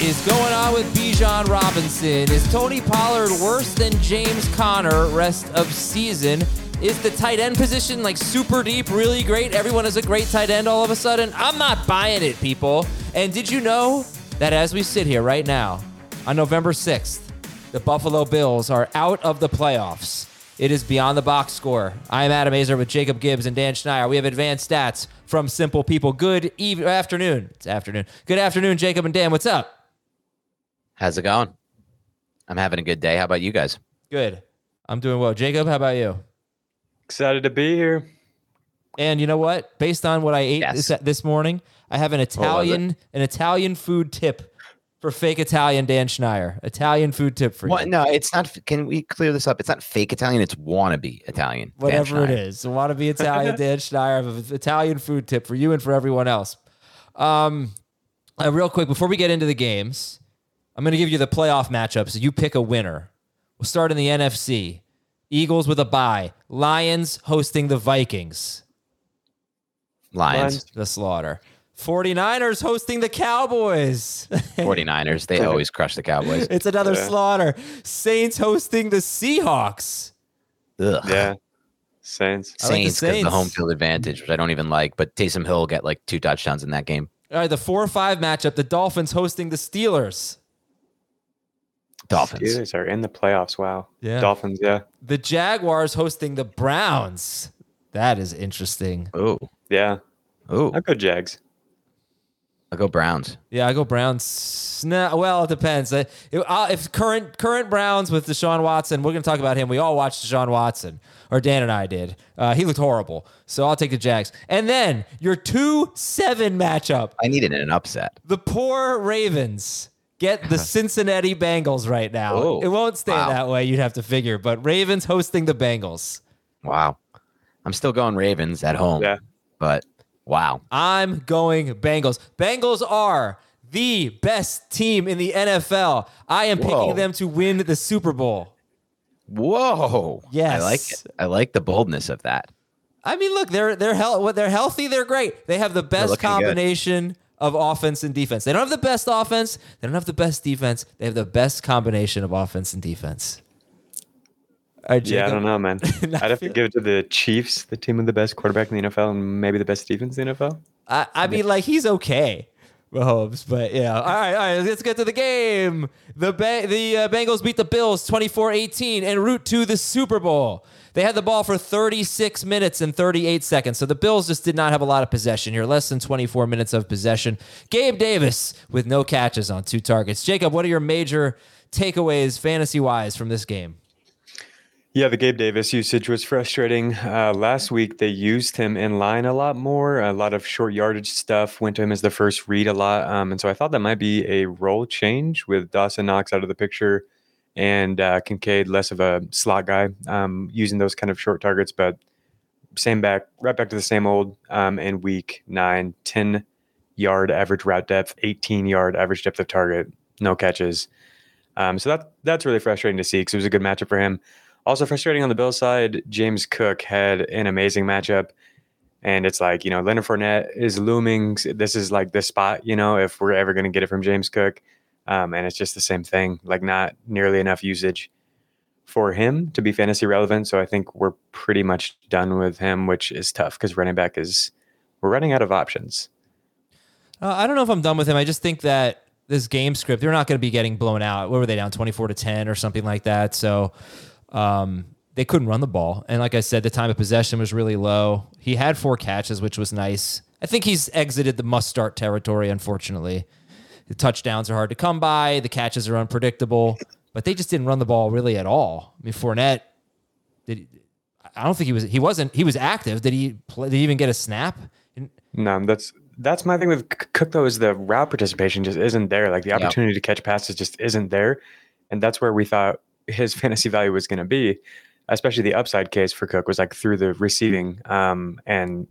Is going on with Bijan Robinson? Is Tony Pollard worse than James Conner rest of season? Is the tight end position like super deep, really great? Everyone is a great tight end all of a sudden? I'm not buying it, people. And did you know that as we sit here right now on November 6th, the Buffalo Bills are out of the playoffs? It is beyond the box score. I am Adam Aizer with Jacob Gibbs and Dan Schneier. We have advanced stats from Simple People. Good eve- afternoon. It's afternoon. Good afternoon, Jacob and Dan. What's up? How's it going? I'm having a good day. How about you guys? Good. I'm doing well. Jacob, how about you? Excited to be here. And you know what? Based on what I ate Yes. this, this morning, I have an Italian an Italian food tip for fake Italian Dan Schneier. Italian food tip for What? you. No, it's not. Can we clear this up? It's not fake Italian. It's wannabe Italian. Whatever it Schneier. is. So want to be Italian Dan Schneier. I have an Italian food tip for you and for everyone else. Um, uh, real quick before we get into the games, I'm going to give you the playoff matchups. You pick a winner. We'll start in the NFC. Eagles with a bye. Lions hosting the Vikings. Lions, The slaughter. 49ers hosting the Cowboys. 49ers. They always crush the Cowboys. it's another Yeah. slaughter. Saints hosting the Seahawks. Ugh. Yeah. Saints. I like the Saints because the home field advantage, which I don't even like. But Taysom Hill will get like two touchdowns in that game. All right, the 4 5 matchup. The Dolphins hosting the Steelers. Dolphins. Steelers are in the playoffs. Wow. Yeah. Dolphins. Yeah. The Jaguars hosting the Browns. That is interesting. Oh, Yeah. oh. I'll go Jags. I'll go Browns. Yeah, I go Browns. No, well, it depends. Uh, If, uh, if current current Browns with Deshaun Watson, we're going to talk about him. We all watched Deshaun Watson, or Dan and I did. Uh, he looked horrible, so I'll take the Jags. And then your two seven matchup: I needed an upset. the poor Ravens get the Cincinnati Bengals right now. Oh, it won't stay wow. that way. You'd have to figure, but Ravens hosting the Bengals. Wow. I'm still going Ravens at home. Yeah. But wow. I'm going Bengals. Bengals are the best team in the NFL. I am picking them to win the Super Bowl. Whoa. Yes. I like it. I like the boldness of that. I mean, look, they're they're hel- they're healthy, they're great. They have the best combination good. Combination of offense and defense. They don't have the best offense. They don't have the best defense. They have the best combination of offense and defense. All right, Yeah, I don't know, man. I I'd have to give it to the Chiefs, the team with the best quarterback in the NFL and maybe the best defense in the NFL. I, I mean, like he's okay, Mahomes, but yeah. All right, all right. Let's get to the game. The ba- the uh, Bengals beat the Bills 24-18 en route to the Super Bowl. They had the ball for 36 minutes and 38 seconds. So the Bills just did not have a lot of possession here. Less than 24 minutes of possession. Gabe Davis with no catches on two targets. Jacob, what are your major takeaways fantasy wise from this game? Yeah, the Gabe Davis usage was frustrating. Uh, last week, they used him in line a lot more. A lot of short yardage stuff went to him as the first read a lot. Um, and so I thought that might be a role change with Dawson Knox out of the picture and uh, Kincaid less of a slot guy um, using those kind of short targets. But same back, right back to the same old um, in week nine, 10 yard average route depth, 18 yard average depth of target, no catches. Um, so that that's really frustrating to see because it was a good matchup for him. Also frustrating on the Bill side, James Cook had an amazing matchup. And it's like, you know, Leonard Fournette is looming. This is like the spot, you know, if we're ever going to get it from James Cook. Um, and it's just the same thing, like not nearly enough usage for him to be fantasy relevant. So I think we're pretty much done with him, which is tough because running back is, we're running out of options. Uh, I don't know if I'm done with him. I just think that this game script, they're not going to be getting blown out. What were they down 24 to 10 or something like that? So, um, they couldn't run the ball. And like I said, the time of possession was really low. He had four catches, which was nice. I think he's exited the must start territory, unfortunately. The touchdowns are hard to come by, the catches are unpredictable, but they just didn't run the ball really at all. I mean, Fournette, did, I don't think he was, he wasn't, he was active. Did he play, did he even get a snap? No, that's, that's my thing with Cook though is the route participation just isn't there. Like the opportunity yep. to catch passes just isn't there. And that's where we thought his fantasy value was going to be, especially the upside case for Cook was like through the receiving. Um, and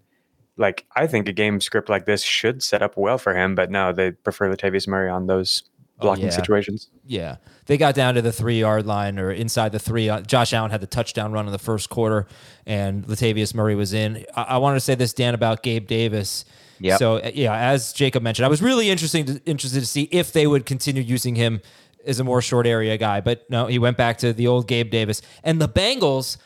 like I think a game script like this should set up well for him, but no, they prefer Latavius Murray on those blocking oh, yeah. situations. Yeah, they got down to the three yard line or inside the three. Uh, Josh Allen had the touchdown run in the first quarter, and Latavius Murray was in. I, I wanted to say this, Dan, about Gabe Davis. Yeah. So uh, yeah, as Jacob mentioned, I was really interesting to, interested to see if they would continue using him as a more short area guy. But no, he went back to the old Gabe Davis. And the Bengals,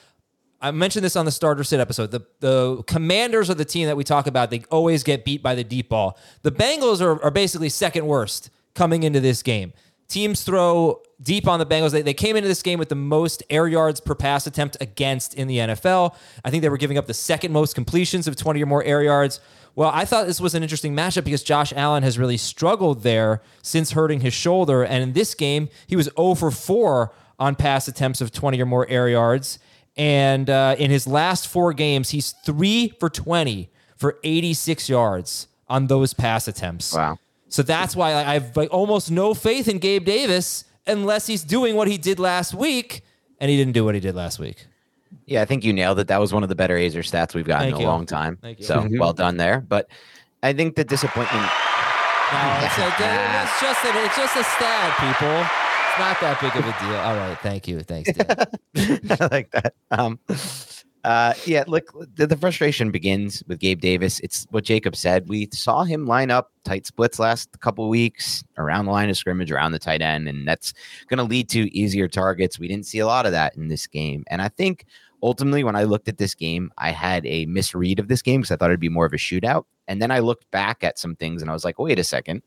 I mentioned this on the starter sit episode. The the commanders of the team that we talk about, they always get beat by the deep ball. The Bengals are, are basically second worst coming into this game. Teams throw deep on the Bengals. They, they came into this game with the most air yards per pass attempt against in the NFL. I think they were giving up the second most completions of 20 or more air yards. Well, I thought this was an interesting matchup because Josh Allen has really struggled there since hurting his shoulder. And in this game, he was 0 for 4 on pass attempts of 20 or more air yards. And uh, in his last four games, he's 3 for 20 for 86 yards on those pass attempts. Wow. So that's why I have like almost no faith in Gabe Davis unless he's doing what he did last week. And he didn't do what he did last week. Yeah, I think you nailed it. That was one of the better Aizer stats we've gotten Thank in a you. long time. So mm-hmm. well done there. But I think the disappointment. No, it's, a, it's just a, it's just a stat, people. Not that big of a deal. All right, thank you, thanks. I like that. Um, uh, yeah, look, the, the, frustration begins with Gabe Davis. It's what Jacob said. We saw him line up tight splits last couple weeks around the line of scrimmage, around the tight end, and that's going to lead to easier targets. We didn't see a lot of that in this game, and I think ultimately, when I looked at this game, I had a misread of this game because I thought it'd be more of a shootout. And then I looked back at some things and I was like, wait a second.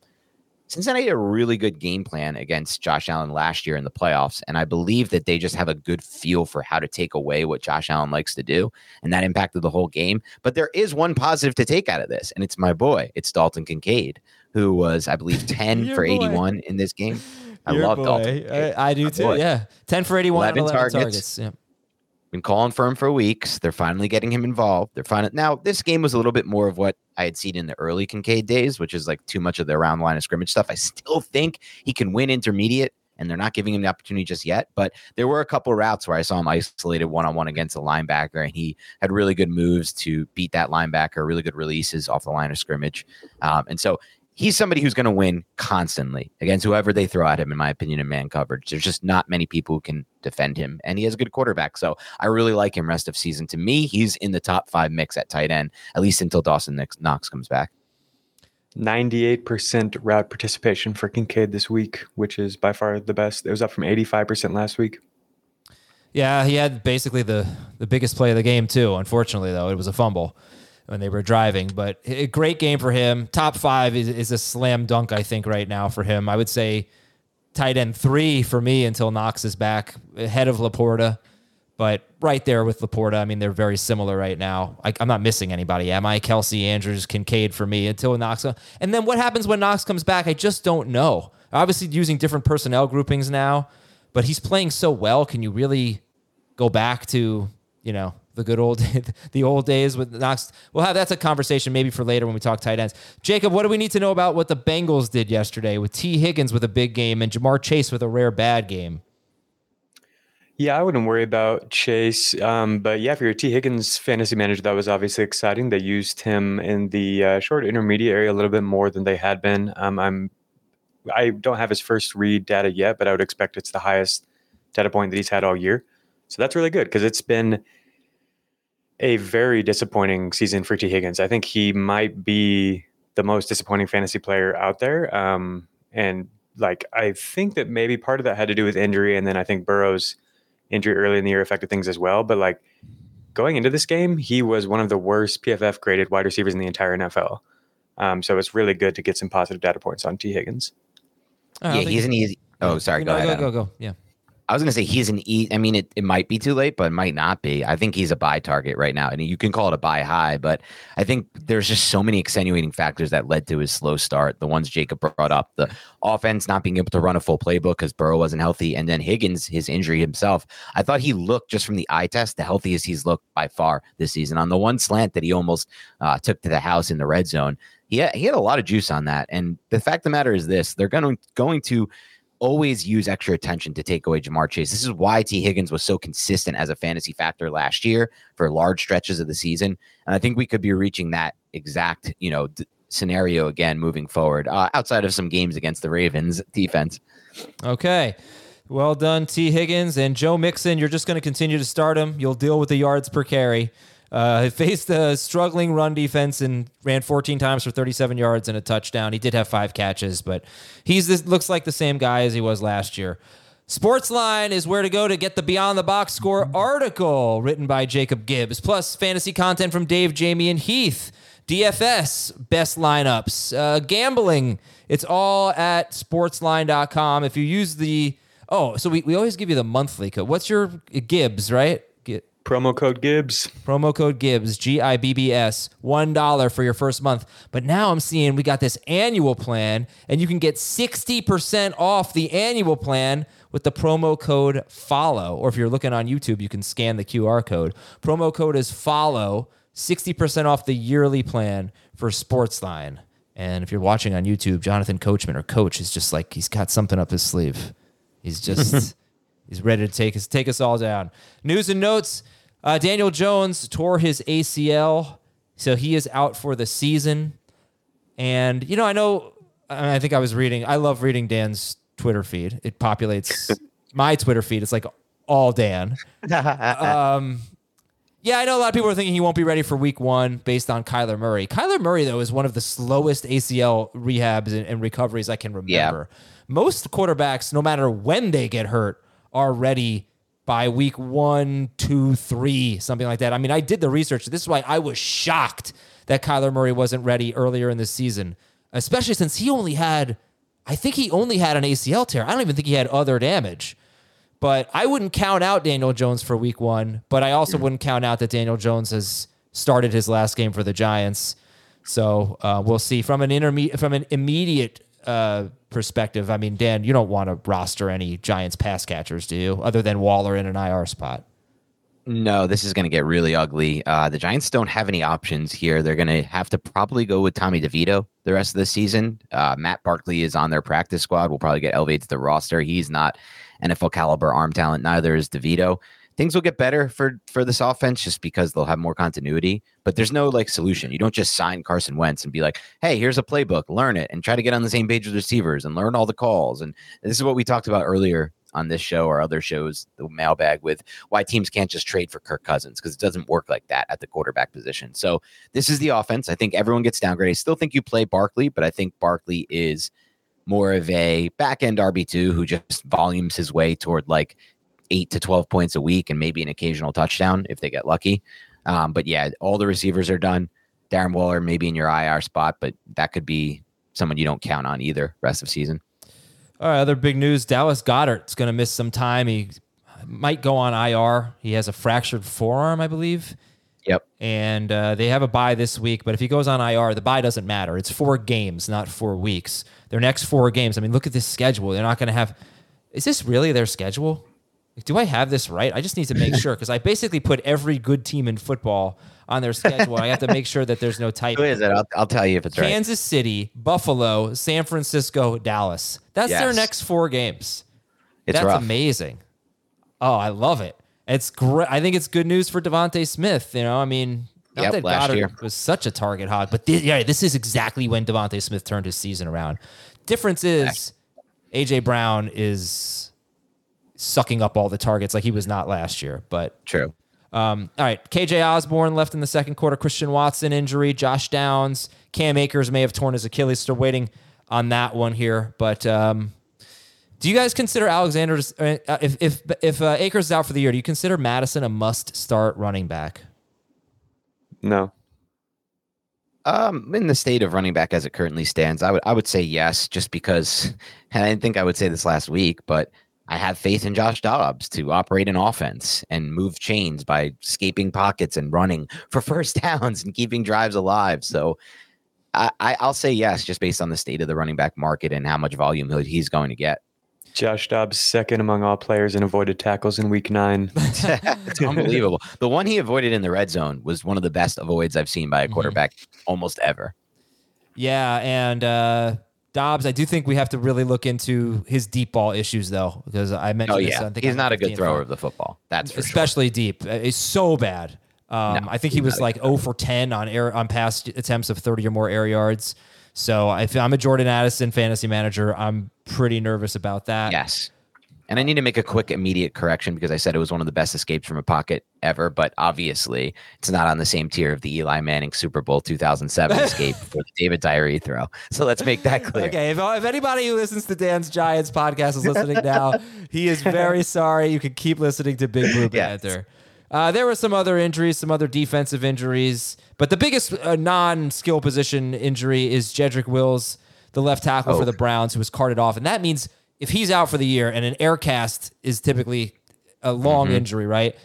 Cincinnati had a really good game plan against Josh Allen last year in the playoffs. And I believe that they just have a good feel for how to take away what Josh Allen likes to do. And that impacted the whole game. But there is one positive to take out of this, and it's my boy. It's Dalton Kincaid, who was, I believe, 10 for boy. 81 in this game. I Your love boy. Dalton. I, I, do too. Boy. Yeah. 10 for 81 11, 11 targets. targets. Yeah. Been calling for him for weeks. They're finally getting him involved. They're finally now. This game was a little bit more of what I had seen in the early Kincaid days, which is like too much of the around line of scrimmage stuff. I still think he can win intermediate, and they're not giving him the opportunity just yet. But there were a couple routes where I saw him isolated one on one against a linebacker, and he had really good moves to beat that linebacker, really good releases off the line of scrimmage. Um, and so he's somebody who's going to win constantly against whoever they throw at him, in my opinion, in man coverage. There's just not many people who can defend him, and he has a good quarterback. So I really like him rest of season. To me, he's in the top five mix at tight end, at least until Dawson Knox comes back. 98% route participation for Kincaid this week, which is by far the best. It was up from 85% last week. Yeah, he had basically the the biggest play of the game too. Unfortunately, though, it was a fumble when they were driving. But a great game for him. Top five is, is a slam dunk, I think, right now for him. I would say tight end three for me until Knox is back, ahead of Laporta. But right there with Laporta, I mean, they're very similar right now. I, am not missing anybody, am I? Kelce, Andrews, Kincaid for me until Knox. And then what happens when Knox comes back? I just don't know. Obviously, using different personnel groupings now, but he's playing so well. Can you really go back to you know the good old the old days with Knox. We'll have that's a conversation maybe for later when we talk tight ends. Jacob, what do we need to know about what the Bengals did yesterday with Tee Higgins with a big game and Ja'Marr Chase with a rare bad game? Yeah, I wouldn't worry about Chase. Um, but yeah, for your Tee Higgins fantasy manager, that was obviously exciting. They used him in the uh, short intermediate area a little bit more than they had been. Um, I'm I don't have his first read data yet, but I would expect it's the highest data point that he's had all year. So that's really good because it's been a very disappointing season for Tee Higgins. I think he might be the most disappointing fantasy player out there. Um, and like I think that maybe part of that had to do with injury, and then I think Burrow's injury early in the year affected things as well. But like going into this game, he was one of the worst PFF graded wide receivers in the entire NFL. Um, so it's really good to get some positive data points on Tee Higgins. yeah, he's an easy. Oh, sorry. No, go ahead. Go, go, go. Yeah. I was going to say he's an E. I mean, it, it might be too late, but it might not be. I think he's a buy target right now. And you can call it a buy high, but I think there's just so many extenuating factors that led to his slow start. The ones Jacob brought up the offense not being able to run a full playbook because Burrow wasn't healthy. And then Higgins, his injury himself. I thought he looked just from the eye test the healthiest he's looked by far this season. On the one slant that he almost uh, took to the house in the red zone, he had, he had a lot of juice on that. And the fact of the matter is this they're going to, going to, always use extra attention to take away Ja'Marr Chase. This is why Tee Higgins was so consistent as a fantasy factor last year for large stretches of the season. And I think we could be reaching that exact, you know, d- scenario again moving forward, uh, outside of some games against the Ravens defense. Okay. Well done, Tee Higgins and Joe Mixon. You're just going to continue to start him. You'll deal with the yards per carry. Uh, faced a struggling run defense and ran 14 times for 37 yards and a touchdown. He did have five catches, but he's this looks like the same guy as he was last year. Sportsline is where to go to get the Beyond the Box Score article written by Jacob Gibbs, plus fantasy content from Dave, Jamie, and Heath. DFS best lineups, uh, gambling. It's all at sportsline.com. If you use the oh, so we, we always give you the monthly code. What's your Gibbs, right? Promo code Gibbs. Promo code Gibbs, G I B B S, $1 for your first month. But now I'm seeing we got this annual plan, and you can get 60% off the annual plan with the promo code FOLLOW. Or if you're looking on YouTube, you can scan the QR code. Promo code is FOLLOW, 60% off the yearly plan for Sportsline. And if you're watching on YouTube, Jonathan Coachman or Coach is just like he's got something up his sleeve. He's just he's ready to take us take us all down. News and notes. Uh, Daniel Jones tore his ACL, so he is out for the season. And you know, I know. I think I was reading. I love reading Dan's Twitter feed. It populates my Twitter feed. It's like all Dan. um, yeah, I know a lot of people are thinking he won't be ready for Week One based on Kyler Murray. Kyler Murray though is one of the slowest ACL rehabs and, and recoveries I can remember. Yeah. Most quarterbacks, no matter when they get hurt, are ready by week one, two, three, something like that. I mean, I did the research. This is why I was shocked that Kyler Murray wasn't ready earlier in the season, especially since he only had, I think he only had an ACL tear. I don't even think he had other damage. But I wouldn't count out Daniel Jones for week one, but I also wouldn't count out that Daniel Jones has started his last game for the Giants. So uh, we'll see. From an intermediate, from an immediate uh, perspective, I mean, Dan, you don't want to roster any Giants pass catchers, do you? Other than Waller in an IR spot. No, this is going to get really ugly. Uh, the Giants don't have any options here. They're going to have to probably go with Tommy DeVito the rest of the season. Uh, Matt Barkley is on their practice squad. We'll probably get elevated to the roster. He's not NFL caliber arm talent. Neither is DeVito. Things will get better for for this offense just because they'll have more continuity. But there's no like solution. You don't just sign Carson Wentz and be like, "Hey, here's a playbook. Learn it and try to get on the same page with receivers and learn all the calls." And this is what we talked about earlier on this show or other shows, the mailbag with why teams can't just trade for Kirk Cousins because it doesn't work like that at the quarterback position. So this is the offense. I think everyone gets downgraded. I still think you play Barkley, but I think Barkley is more of a back end RB2 who just volumes his way toward like eight to 12 points a week and maybe an occasional touchdown if they get lucky. Um, but yeah, all the receivers are done. Darren Waller maybe in your IR spot, but that could be someone you don't count on either rest of season. All right, other big news: Dallas Goedert's going to miss some time. He might go on IR. He has a fractured forearm, I believe. Yep. And uh, they have a bye this week, but if he goes on IR, the bye doesn't matter. It's four games, not four weeks. Their next four games. I mean, look at this schedule. They're not going to have. Is this really their schedule? Do I have this right? I just need to make sure because I basically put every good team in football on their schedule. I have to make sure that there's no Who typo. is it? I'll, I'll tell you if it's right. Kansas City, Buffalo, San Francisco, Dallas. That's their next four games. It's That's rough. amazing. Oh, I love it. It's great. I think it's good news for DeVonta Smith. You know, I mean, not Yep, that last Goedert year. was such a target hog, but yeah, this is exactly when DeVonta Smith turned his season around. Difference is AJ Brown is sucking up all the targets like he was not last year. But True. um, all right, KJ Osborn left in the second quarter. Christian Watson injury. Josh Downs. Cam Akers may have torn his Achilles. Still waiting on that one here. But um, do you guys consider Alexander uh, if if if uh, Akers is out for the year? Do you consider Mattison a must start running back? No. Um, in the state of running back as it currently stands, I would I would say yes, just because and I didn't think I would say this last week, but I have faith in Josh Dobbs to operate an offense and move chains by escaping pockets and running for first downs and keeping drives alive. So I, I I'll say yes, just based on the state of the running back market and how much volume he's going to get. Josh Dobbs second among all players in avoided tackles in week nine. it's unbelievable. The one he avoided in the red zone was one of the best avoids I've seen by a quarterback almost ever. Yeah, and uh, Dobbs, I do think we have to really look into his deep ball issues though, because I mentioned Oh this, yeah, I think he's not a good thrower of the football. That's for sure. especially deep. Uh, It's so bad. Um, No, I think he was like 0 for 10 on air on past attempts of 30 or more air yards. So if I'm a Jordan Addison fantasy manager, I'm pretty nervous about that. Yes. And I need to make a quick, immediate correction because I said it was one of the best escapes from a pocket ever, but obviously it's not on the same tier of the Eli Manning Super Bowl 2007 escape for the David Tyree throw. So let's make that clear. Okay, if, if anybody who listens to Dan's Giants podcast is listening now, he is very sorry. You can keep listening to Big Blue Yes. Banter. Uh, there were some other injuries, some other defensive injuries, but the biggest uh, non-skill position injury is Jedrick Wills, the left tackle for Oh. the Browns, who was carted off, and that means if he's out for the year, and an air cast is typically a long Mm-hmm. injury, right?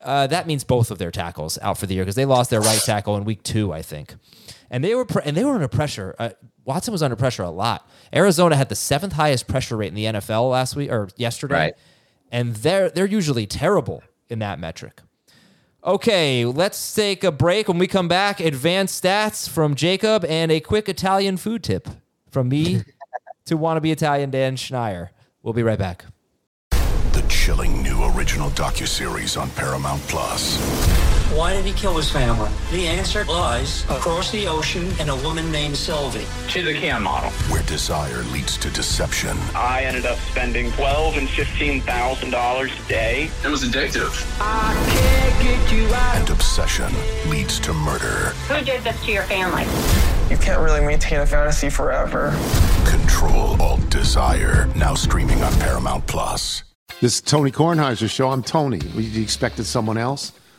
Uh, that means both of their tackles out for the year because they lost their right tackle in week two, I think, and they were pre- and they were under pressure. Uh, Watson was under pressure a lot. Arizona had the seventh highest pressure rate in the NFL last week or yesterday, Right. and they're they're usually terrible in that metric. Okay, let's take a break. When we come back, advanced stats from Jacob and a quick Italian food tip from me to wannabe Italian Dan Schneier. We'll be right back. The chilling new original docuseries on Paramount Plus. Why did he kill his family? The answer lies across the ocean in a woman named Sylvie. She's a can model. Where desire leads to deception I ended up spending twelve and fifteen thousand dollars a day. It was addictive. and obsession leads to murder. Who did this to your family? You can't really maintain a fantasy forever. Control alt desire. Now streaming on Paramount Plus. This is Tony Kornheiser's show. I'm Tony. You expected someone else?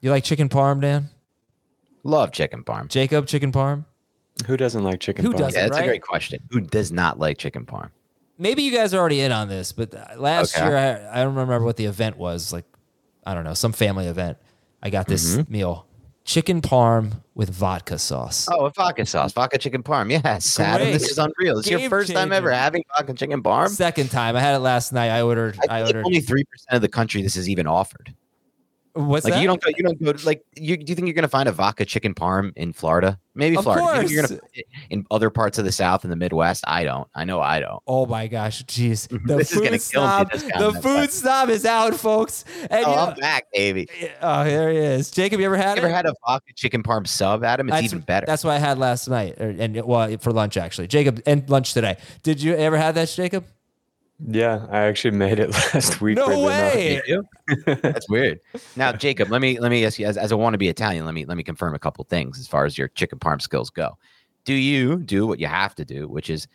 You like chicken parm, Dan? Love chicken parm. Jacob, chicken parm? Who doesn't like chicken Who parm? doesn't? Yeah, that's right? a great question. Who does not like chicken parm? Maybe you guys are already in on this, but uh, last Okay. year I, I don't remember what the event was. Like, I don't know, some family event. I got this Mm-hmm. meal chicken parm with vodka sauce. Oh, a vodka sauce, vodka chicken parm. Yes, Adam, this is unreal. This is your Game first time ever having vodka chicken parm. Second time. I had it last night. I ordered. I, I think ordered. only three percent of the country this is even offered. What's like that? you don't go, you don't go like you. Do you think you're gonna find a vodka chicken parm in Florida? Maybe Of Florida. Do you course. gonna in other parts of the South and the Midwest? I don't. I know I don't. Oh my gosh, jeez. The This is food gonna kill me, the food snob is out, folks. And Oh, you I'm back, baby. oh, there he is. Jacob, you ever had You ever had a vodka chicken parm sub, Adam? It's that's, even better. That's what I had last night, or, and well, for lunch actually. Jacob, and lunch today. Did you ever have that, Jacob? Yeah, I actually made it last week. No way. That's weird. Now, Jacob, let me let me ask you as, as a wannabe Italian, let me let me confirm a couple things as far as your chicken parm skills go. Do you do what you have to do, which is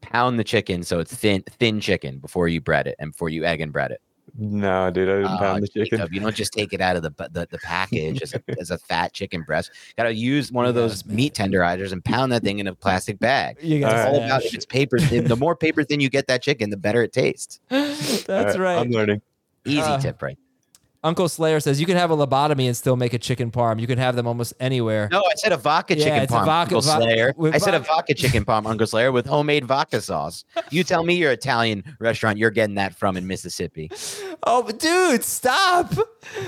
pound the chicken so it's thin thin chicken before you bread it and before you egg and bread it? No, dude, I didn't Uh, pound the chicken. Jacob, you don't just take it out of the the, the package as, a, as a fat chicken breast. Got to use one of those meat tenderizers and pound that thing in a plastic bag. You gotta all about if it's paper thin. The more paper thin you get that chicken, the better it tastes. That's Alright, right. I'm learning. Easy Uh, tip, right? Uncle Slayer says you can have a lobotomy and still make a chicken parm. You can have them almost anywhere. No, I said a vodka Yeah, chicken it's a vodka- Uncle Slayer. I said a vodka- chicken parm, Uncle Slayer, with homemade vodka sauce. You tell me your Italian restaurant you're getting that from in Mississippi. Oh, dude, stop!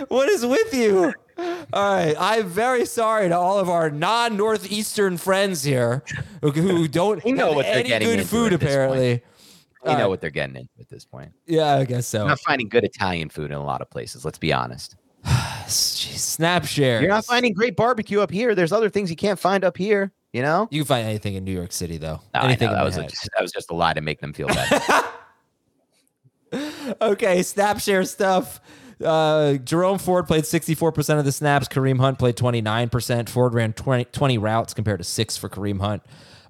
What is with you? All right, I'm very sorry to all of our non-northeastern friends here who, who don't know have what they're any good food. Apparently, We All know right. what they're getting into at this point. yeah, I guess so. I'm not finding good Italian food in a lot of places. Let's be honest. Jeez, snap share. You're not finding great barbecue up here. There's other things you can't find up here. You know. You can find anything in New York City, though. No, I anything know, in that was Manhattan. that was just a lie to make them feel better. Okay, Snapshare stuff. Uh, Jerome Ford played 64% of the snaps. Kareem Hunt played 29%. Ford ran 20, 20 routes compared to six for Kareem Hunt.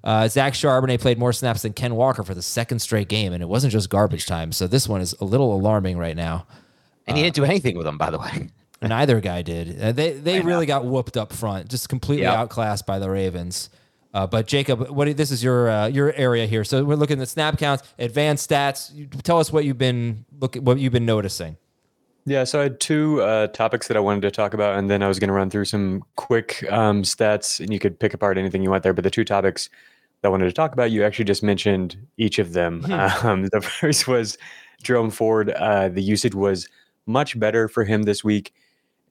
Uh, Zach Charbonnet played more snaps than Ken Walker for the second straight game, and it wasn't just garbage time. So this one is a little alarming right now. and he didn't do anything with them, by the way. Neither guy did. Uh, they they really got whooped up front, just completely Yep. outclassed by the Ravens. Uh, but Jacob, what this is your uh, your area here. So we're looking at snap counts, advanced stats. You, tell us what you've been look what you've been noticing. Yeah, so I had two uh, topics that I wanted to talk about, and then I was going to run through some quick um, stats, and you could pick apart anything you want there. But the two topics that I wanted to talk about, you actually just mentioned each of them. Um, the first was Jerome Ford. Uh, the usage was much better for him this week,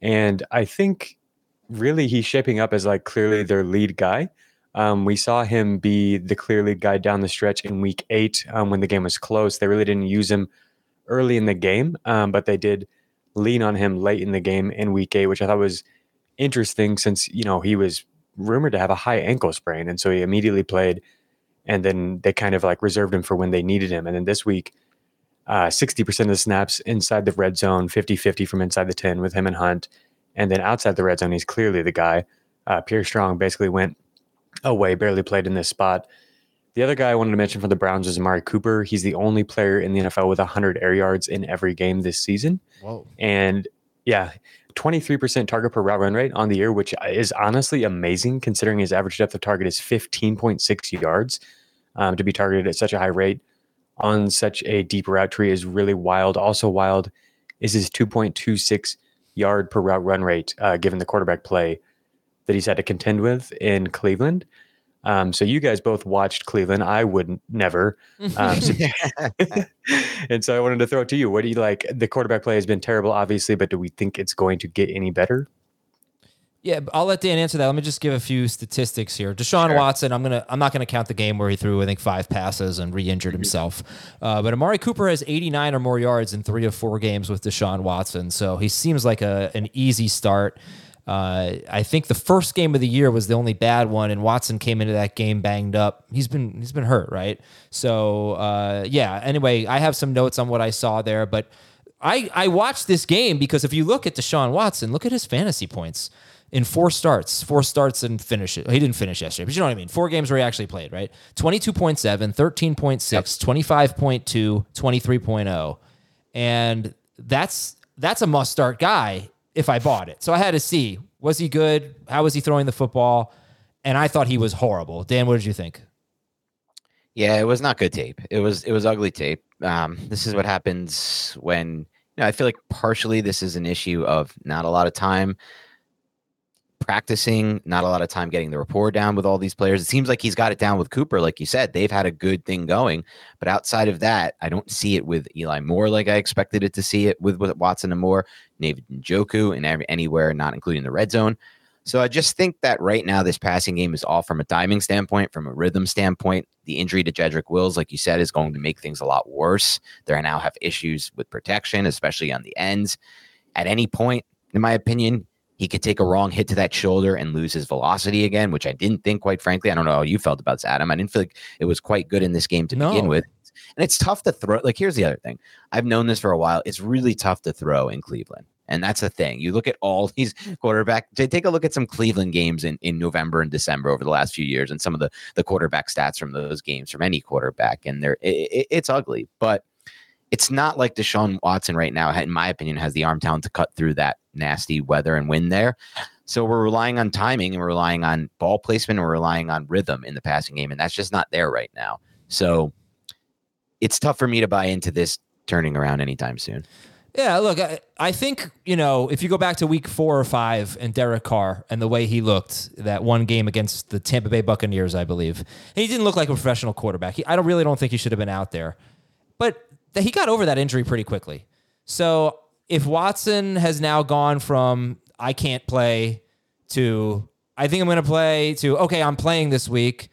and I think really he's shaping up as like clearly their lead guy. Um, we saw him be the clear lead guy down the stretch in week eight um, when the game was close. They really didn't use him early in the game, um, but they did lean on him late in the game in week eight, which I thought was interesting since, you know, he was rumored to have a high ankle sprain. And so he immediately played. And then they kind of like reserved him for when they needed him. And then this week, uh, 60% of the snaps inside the red zone, 50 50 from inside the 10 with him and Hunt. And then outside the red zone, he's clearly the guy. Uh, Pierre Strong basically went away, barely played in this spot. The other guy I wanted to mention for the Browns is Amari Cooper. He's the only player in the NFL with 100 air yards in every game this season. Whoa. And yeah, 23% target per route run rate on the year, which is honestly amazing considering his average depth of target is 15.6 yards. Um, to be targeted at such a high rate on such a deep route tree is really wild. Also, wild is his 2.26 yard per route run rate, uh, given the quarterback play that he's had to contend with in Cleveland. Um, so you guys both watched Cleveland. I wouldn't never. Um, so- and so I wanted to throw it to you. What do you like? The quarterback play has been terrible, obviously, but do we think it's going to get any better? Yeah, I'll let Dan answer that. Let me just give a few statistics here. Deshaun Watson, I'm gonna I'm not gonna count the game where he threw I think five passes and re-injured himself. Uh, but Amari Cooper has 89 or more yards in three of four games with Deshaun Watson, so he seems like a an easy start. Uh, I think the first game of the year was the only bad one, and Watson came into that game banged up. He's been he's been hurt, right? So uh, yeah. Anyway, I have some notes on what I saw there, but I I watched this game because if you look at Deshaun Watson, look at his fantasy points in four starts, four starts and finish it. He didn't finish yesterday, but you know what I mean. Four games where he actually played, right? 22.7, 13.6, 25.2, 23.0. And that's that's a must start guy if I bought it. So I had to see was he good? How was he throwing the football? And I thought he was horrible. Dan, what did you think? Yeah, it was not good tape. It was it was ugly tape. Um, this is what happens when you know. I feel like partially this is an issue of not a lot of time practicing, not a lot of time getting the rapport down with all these players. It seems like he's got it down with Cooper, like you said. They've had a good thing going, but outside of that, I don't see it with Eli Moore like I expected it to see it with, with Watson and Moore, David Njoku, and every, anywhere, not including the red zone. So I just think that right now this passing game is all from a timing standpoint, from a rhythm standpoint. The injury to Jedrick Wills, like you said, is going to make things a lot worse. They now have issues with protection, especially on the ends. At any point, in my opinion, he could take a wrong hit to that shoulder and lose his velocity again, which I didn't think, quite frankly. I don't know how you felt about this, Adam. I didn't feel like it was quite good in this game to begin with. And it's tough to throw. Like, here's the other thing I've known this for a while. It's really tough to throw in Cleveland. And that's the thing. You look at all these quarterback. Take a look at some Cleveland games in, in November and December over the last few years, and some of the the quarterback stats from those games from any quarterback, and they're it, it's ugly. But it's not like Deshaun Watson right now, in my opinion, has the arm talent to cut through that nasty weather and win there. So we're relying on timing and we're relying on ball placement and we're relying on rhythm in the passing game, and that's just not there right now. So it's tough for me to buy into this turning around anytime soon. Yeah, look, I, I think, you know, if you go back to week four or five and Derek Carr and the way he looked that one game against the Tampa Bay Buccaneers, I believe, he didn't look like a professional quarterback. He, I don't really don't think he should have been out there. But he got over that injury pretty quickly. So if Watson has now gone from I can't play to I think I'm going to play to okay, I'm playing this week.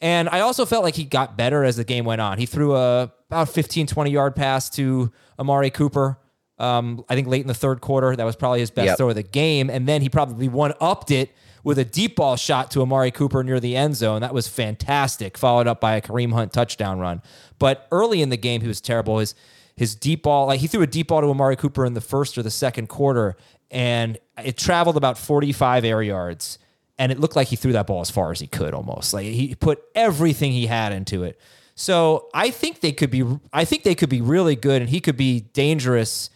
And I also felt like he got better as the game went on. He threw a about 15, 20 yard pass to Amari Cooper. Um, I think late in the third quarter. That was probably his best yep. throw of the game. And then he probably one upped it with a deep ball shot to Amari Cooper near the end zone. That was fantastic, followed up by a Kareem Hunt touchdown run. But early in the game, he was terrible. His his deep ball, like he threw a deep ball to Amari Cooper in the first or the second quarter, and it traveled about 45 air yards. And it looked like he threw that ball as far as he could almost. Like he put everything he had into it. So I think they could be I think they could be really good and he could be dangerous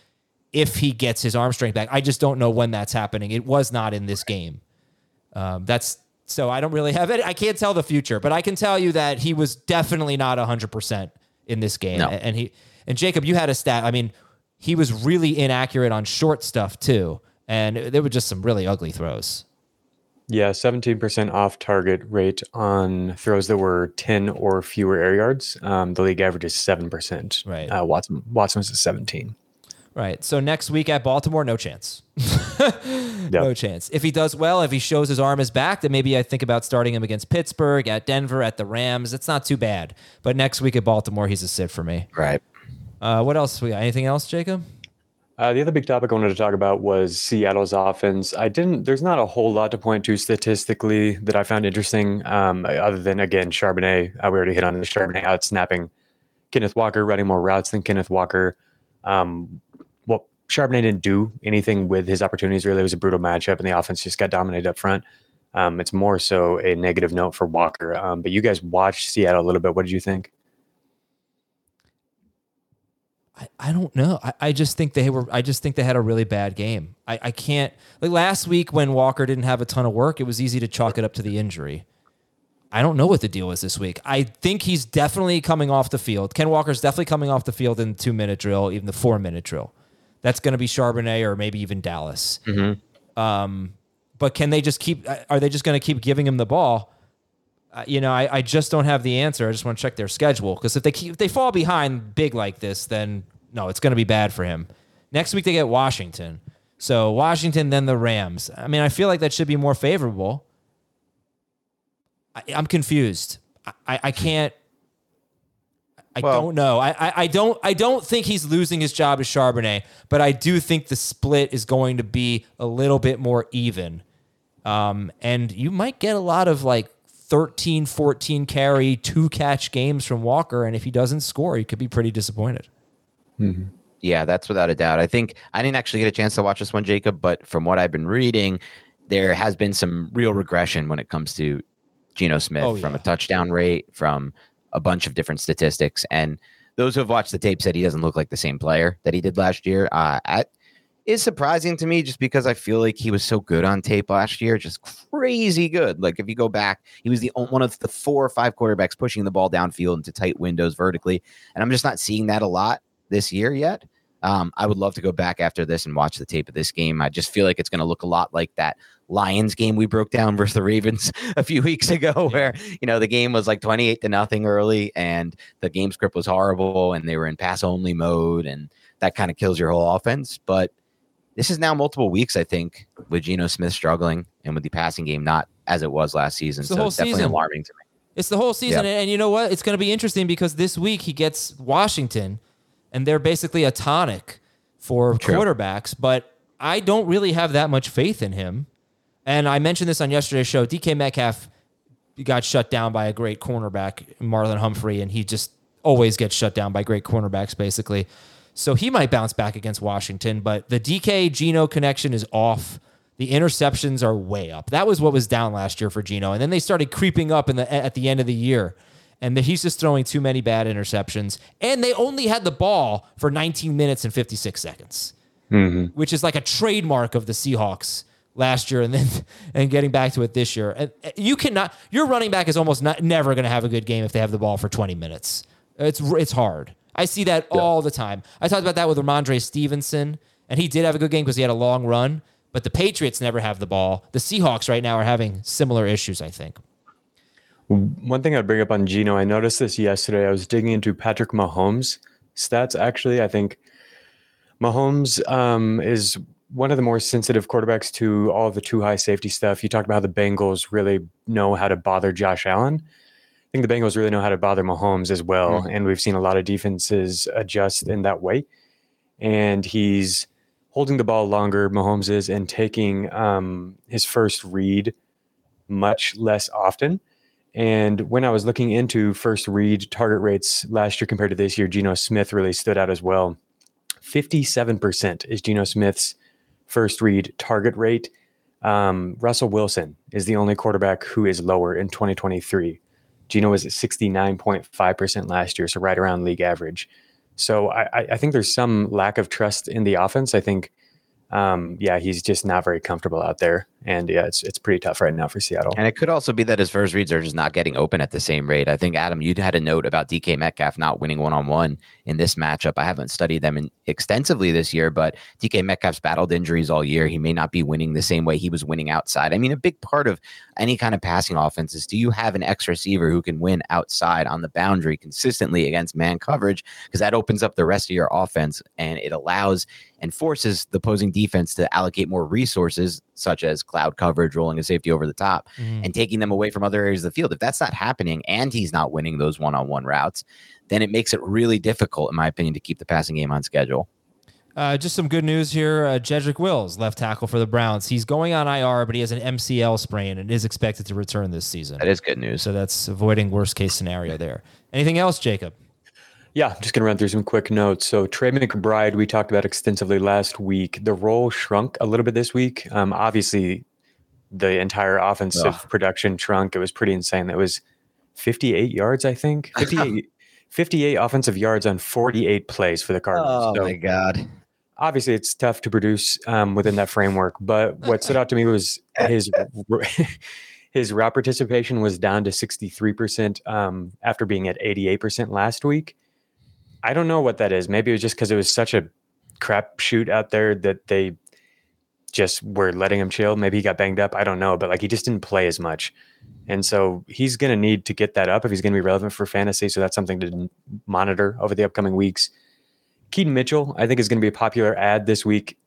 if he gets his arm strength back. I just don't know when that's happening. It was not in this game. Um, that's so I don't really have it. I can't tell the future, but I can tell you that he was definitely not 100% in this game. No. And he and Jacob, you had a stat. I mean, he was really inaccurate on short stuff too, and there were just some really ugly throws. Yeah, 17% off target rate on throws that were 10 or fewer air yards. Um, the league average is 7%. Right. Uh, Watson, Watson was at 17. Right. So next week at Baltimore, no chance. No chance. If he does well, if he shows his arm is back, then maybe I think about starting him against Pittsburgh, at Denver, at the Rams. It's not too bad. But next week at Baltimore, he's a sit for me. Right. Uh, what else? We got? Anything else, Jacob? Uh, the other big topic I wanted to talk about was Seattle's offense. I didn't. There's not a whole lot to point to statistically that I found interesting, um, other than again Charbonnet. Uh, we already hit on the Charbonnet out snapping Kenneth Walker, running more routes than Kenneth Walker. Um, Charbonnet didn't do anything with his opportunities. Really, it was a brutal matchup, and the offense just got dominated up front. Um, it's more so a negative note for Walker. Um, but you guys watched Seattle a little bit. What did you think? I, I don't know. I, I just think they were. I just think they had a really bad game. I, I can't like last week when Walker didn't have a ton of work. It was easy to chalk it up to the injury. I don't know what the deal is this week. I think he's definitely coming off the field. Ken Walker's definitely coming off the field in the two minute drill, even the four minute drill that's going to be Charbonnet or maybe even Dallas. Mm-hmm. Um, but can they just keep? Uh, are they just going to keep giving him the ball? Uh, you know, I, I just don't have the answer. I just want to check their schedule because if they keep if they fall behind big like this, then no, it's going to be bad for him. Next week they get Washington, so Washington then the Rams. I mean, I feel like that should be more favorable. I, am confused. I, I can't. I well, don't know. I, I, I don't I don't think he's losing his job as Charbonnet, but I do think the split is going to be a little bit more even. Um, and you might get a lot of like 13, 14 carry, two catch games from Walker. And if he doesn't score, he could be pretty disappointed. Mm-hmm. Yeah, that's without a doubt. I think I didn't actually get a chance to watch this one, Jacob, but from what I've been reading, there has been some real regression when it comes to Geno Smith oh, yeah. from a touchdown rate, from a bunch of different statistics. And those who have watched the tape said he doesn't look like the same player that he did last year. Uh, at, is surprising to me just because I feel like he was so good on tape last year, just crazy good. Like if you go back, he was the one of the four or five quarterbacks pushing the ball downfield into tight windows vertically, and I'm just not seeing that a lot this year yet. Um, I would love to go back after this and watch the tape of this game. I just feel like it's going to look a lot like that Lions game we broke down versus the Ravens a few weeks ago, where you know the game was like twenty eight to nothing early, and the game script was horrible, and they were in pass only mode, and that kind of kills your whole offense. But this is now multiple weeks, I think, with Geno Smith struggling and with the passing game not as it was last season. It's so it's definitely season. alarming to me. It's the whole season, yep. and you know what? It's going to be interesting because this week he gets Washington, and they're basically a tonic for True. quarterbacks. But I don't really have that much faith in him. And I mentioned this on yesterday's show. DK Metcalf got shut down by a great cornerback, Marlon Humphrey, and he just always gets shut down by great cornerbacks, basically. So he might bounce back against Washington, but the DK Geno connection is off. The interceptions are way up. That was what was down last year for Geno, and then they started creeping up in the at the end of the year. And the, he's just throwing too many bad interceptions. And they only had the ball for 19 minutes and 56 seconds, Mhm. which is like a trademark of the Seahawks last year, and then and getting back to it this year. And uh, you cannot. Your running back is almost not never going to have a good game if they have the ball for 20 minutes. It's it's hard. I see that all the time. I talked about that with Ramondre Stevenson, and he did have a good game because he had a long run. But the Patriots never have the ball. The Seahawks right now are having similar issues. I think. One thing I'd bring up on Geno, I noticed this yesterday. I was digging into Patrick Mahomes stats. Actually, I think Mahomes um, is one of the more sensitive quarterbacks to all the two high safety stuff. You talked about how the Bengals really know how to bother Josh Allen. I think the Bengals really know how to bother Mahomes as well, Mhm. and we've seen a lot of defenses adjust in that way. And he's holding the ball longer. Mahomes is and taking um, his first read much less often. And when I was looking into first read target rates last year compared to this year, Geno Smith really stood out as well. 57% is Geno Smith's first read target rate. Um, Russell Wilson is the only quarterback who is lower in 2023. Geno was at 69.5% last year, so right around league average. So I, I- think there's some lack of trust in the offense. I think, um, yeah, he's just not very comfortable out there, and yeah, it's it's pretty tough right now for Seattle. And it could also be that his first reads are just not getting open at the same rate. I think Adam, you had a note about DK Metcalf not winning one on one in this matchup. I haven't studied them in, extensively this year, but DK Metcalf's battled injuries all year. He may not be winning the same way he was winning outside. I mean, a big part of any kind of passing offense is do you have an X receiver who can win outside on the boundary consistently against man coverage? Because that opens up the rest of your offense and it allows and forces the opposing defense to allocate more resources, such as cloud coverage, rolling a safety over the top, and taking them away from other areas of the field. If that's not happening and he's not winning those one on one routes, then it makes it really difficult, in my opinion, to keep the passing game on schedule. Uh, just some good news here. Uh, Jedrick Wills, left tackle for the Browns. He's going on IR, but he has an MCL sprain and is expected to return this season. That is good news. So that's avoiding worst case scenario there. Anything else, Jacob? Yeah, I'm just going to run through some quick notes. So, Trey McBride, we talked about extensively last week. The role shrunk a little bit this week. Um, obviously, the entire offensive Ugh. production shrunk. It was pretty insane. That was 58 yards, I think. 58, 58 offensive yards on 48 plays for the Cardinals. Oh So, my God. obviously, it's tough to produce um, within that framework. But what stood out to me was his his route participation was down to 63% um, after being at 88% last week. I don't know what that is. Maybe it was just because it was such a crap shoot out there that they just were letting him chill. Maybe he got banged up. I don't know. But like he just didn't play as much. And so he's going to need to get that up if he's going to be relevant for fantasy. So that's something to monitor over the upcoming weeks. Keaton Mitchell, I think, is going to be a popular add this week.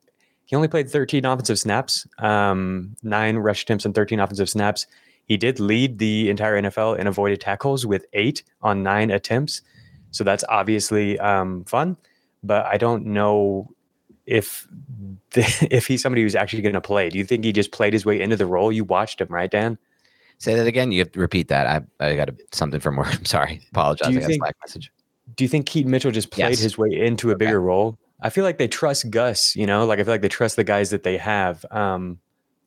He only played 13 offensive snaps, um, nine rush attempts, and 13 offensive snaps. He did lead the entire NFL in avoided tackles with eight on nine attempts. So that's obviously um, fun. But I don't know if the, if he's somebody who's actually going to play. Do you think he just played his way into the role? You watched him, right, Dan? Say that again. You have to repeat that. I, I got a, something from work. I'm sorry. Apologize. Do you I got a think- message. Do you think Keaton Mitchell just played Yes. his way into a bigger role? I feel like they trust Gus. You know, like I feel like they trust the guys that they have. Um,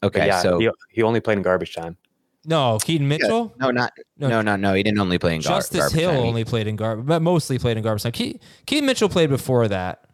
Okay, yeah, so- he, he only played in garbage time. No, Keaton Mitchell. No, not No. no, no, no. He didn't only play in gar- Justice garbage Hill time. Only played in garbage, but mostly played in garbage time. Ke- Keaton Mitchell played before that.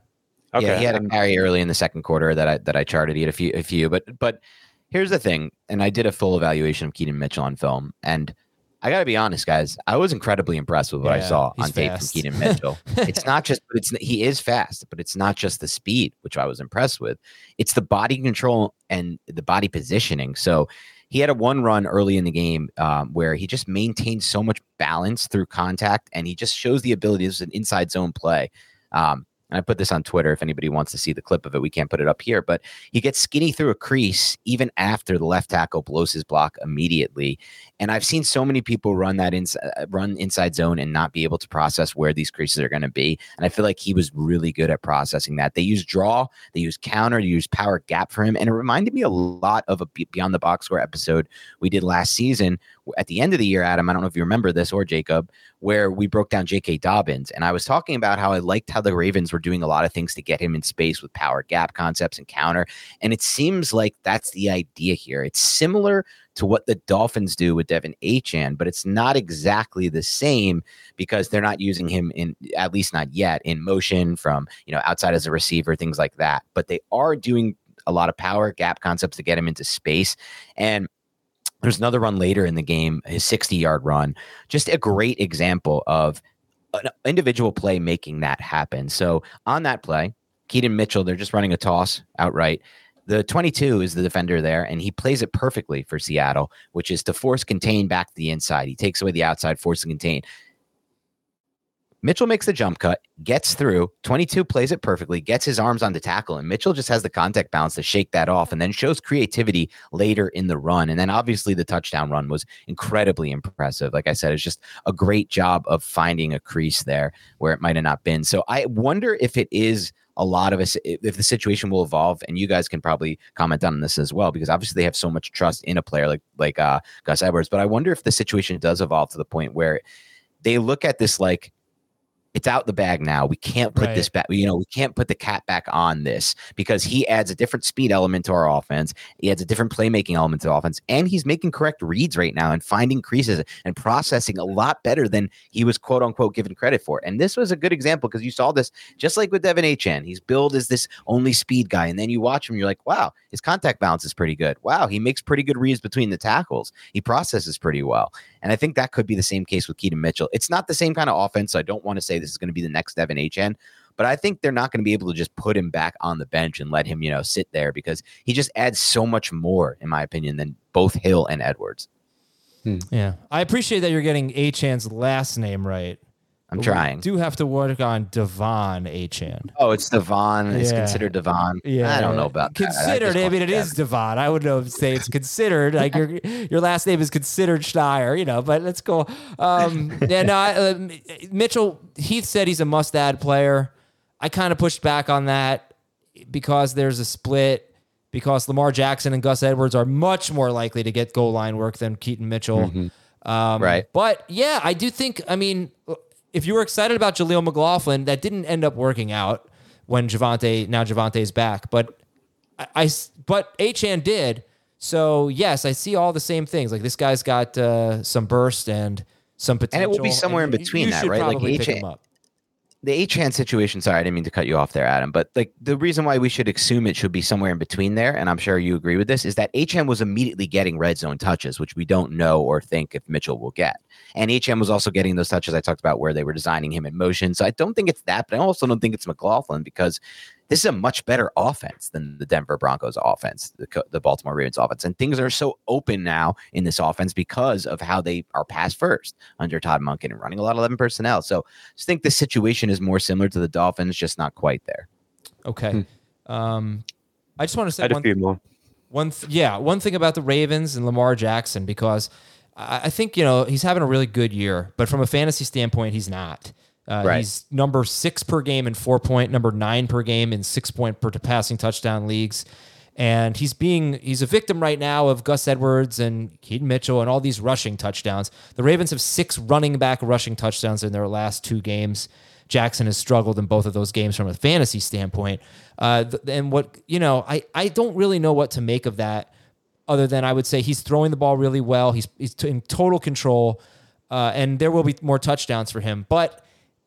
Yeah, he had a carry early in the second quarter that I that I charted. He had a few a few, but but here's the thing, and I did a full evaluation of Keaton Mitchell on film, and I got to be honest, guys, I was incredibly impressed with what I saw he's on tape fast. from Keaton Mitchell. it's not just, but it's he is fast, but it's not just the speed, which I was impressed with. It's the body control and the body positioning. So he had a one run early in the game um, where he just maintained so much balance through contact, and he just shows the ability. This is an inside zone play. Um, I put this on Twitter if anybody wants to see the clip of it. We can't put it up here, but he gets skinny through a crease even after the left tackle blows his block immediately. And I've seen so many people run that inside uh, uh, run inside zone and not be able to process where these creases are going to be. And I feel like he was really good at processing that. They use draw, they use counter, they use power gap for him, and it reminded me a lot of a Beyond the Box Score episode we did last season at the end of the year, Adam, I don't know if you remember this or Jacob, where we broke down J.K. Dobbins. And I was talking about how I liked how the Ravens were doing a lot of things to get him in space with power gap concepts and counter. And it seems like that's the idea here. It's similar to what the Dolphins do with Devin Achane, but it's not exactly the same because they're not using him in at least not yet in motion from you know outside as a receiver, things like that. But they are doing a lot of power gap concepts to get him into space. And there's another run later in the game, his 60 yard run, just a great example of an individual play making that happen. So on that play, Keaton Mitchell, they're just running a toss outright. The 22 is the defender there, and he plays it perfectly for Seattle, which is to force contain back to the inside. He takes away the outside, force and contain. Mitchell makes the jump cut, gets through. 22 plays it perfectly, gets his arms on the tackle, and Mitchell just has the contact bounce to shake that off and then shows creativity later in the run. And then obviously the touchdown run was incredibly impressive. Like I said, it's just a great job of finding a crease there where it might have not been. So I wonder if it is a lot of us if the situation will evolve and you guys can probably comment on this as well because obviously they have so much trust in a player like like uh Gus Edwards but I wonder if the situation does evolve to the point where they look at this like it's out the bag now. We can't put Right. this back. You know, we can't put the cat back on this because he adds a different speed element to our offense. He adds a different playmaking element to the offense, and he's making correct reads right now and finding creases and processing a lot better than he was quote unquote given credit for. And this was a good example because you saw this just like with Devin Achane. He's billed as this only speed guy, and then you watch him, you're like, wow, his contact balance is pretty good. Wow, he makes pretty good reads between the tackles. He processes pretty well. And I think that could be the same case with Keaton Mitchell. It's not the same kind of offense. So I don't want to say this is going to be the next Devin Achane, but I think they're not going to be able to just put him back on the bench and let him, you know, sit there because he just adds so much more, in my opinion, than both Hill and Edwards. Hmm. Yeah. I appreciate that you're getting Achane's last name right. I'm But trying. do have to work on Devon Achane. Oh, it's Devon. It's Yeah. considered Devon. Yeah, I don't know about that. I considered. I, mean, it Devin. Devon. I would know say it's considered. like your your last name is considered Schneier, you know. But let's go. Um, yeah, no. I, uh, Mitchell Heath said he's a must-add player. I kind of pushed back on that because there's a split. Because Lamar Jackson and Gus Edwards are much more likely to get goal line work than Keaton Mitchell. Um, Right. But yeah, I do think. I mean, if you were excited about Jaleel McLaughlin, that didn't end up working out when Javonte now Javonte's back. But I but Achane did. So yes, I see all the same things. Like this guy's got uh, some burst and some potential, And it will be somewhere in between you that, right? Like Achane- him up. The Achane situation, sorry, I didn't mean to cut you off there, Adam, but like the reason why we should assume it should be somewhere in between there, and I'm sure you agree with this, is that Achane was immediately getting red zone touches, which we don't know or think if Mitchell will get. And Achane was also getting those touches I talked about where they were designing him in motion. So I don't think it's that, but I also don't think it's McLaughlin because this is a much better offense than the Denver Broncos offense, the, the Baltimore Ravens offense. And things are so open now in this offense because of how they are pass first under Todd Monken and running a lot of 11 personnel. So I just think the situation is more similar to the Dolphins, just not quite there. Okay. Um, I just want to say had a one, few more. one th- yeah, one thing about the Ravens and Lamar Jackson because I, I think you know he's having a really good year, but from a fantasy standpoint, he's not. Uh, Right. He's number six per game in four point, number nine per game in six point per passing touchdown leagues. And he's being he's a victim right now of Gus Edwards and Keaton Mitchell and all these rushing touchdowns. The Ravens have six running back rushing touchdowns in their last two games. Jackson has struggled in both of those games from a fantasy standpoint. Uh, and what you know, I I don't really know what to make of that other than I would say he's throwing the ball really well. He's he's in total control, uh, and there will be more touchdowns for him. But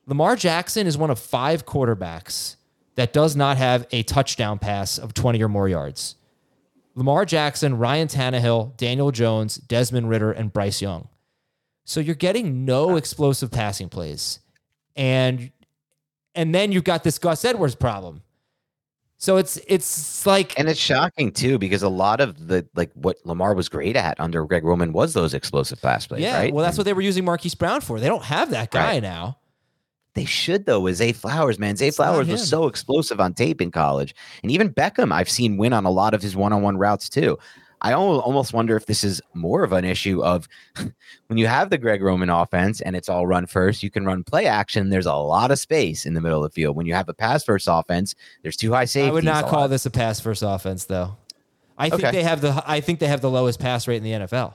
Lamar Jackson is one of five quarterbacks that does not have a touchdown pass of 20 or more yards. Lamar Jackson, Ryan Tannehill, Daniel Jones, Desmond Ridder, and Bryce Young. So you're getting no explosive passing plays. And and then you've got this Gus Edwards problem. So it's it's like And it's shocking too, because a lot of the like what Lamar was great at under Greg Roman was those explosive pass plays, yeah, right? well that's what they were using Marquise Brown for. They don't have that guy Right. now. They should though with Zay Flowers, man. Zay not Flowers was so explosive on tape in college, and even Beckham I've seen win on a lot of his one-on-one routes too. I almost wonder if this is more of an issue of when you have the Greg Roman offense and it's all run first, you can run play action. There's a lot of space in the middle of the field. When you have a pass first offense, there's two high safeties. I would not call lot. this a pass first offense though. I think they have the I think they have the lowest pass rate in the NFL.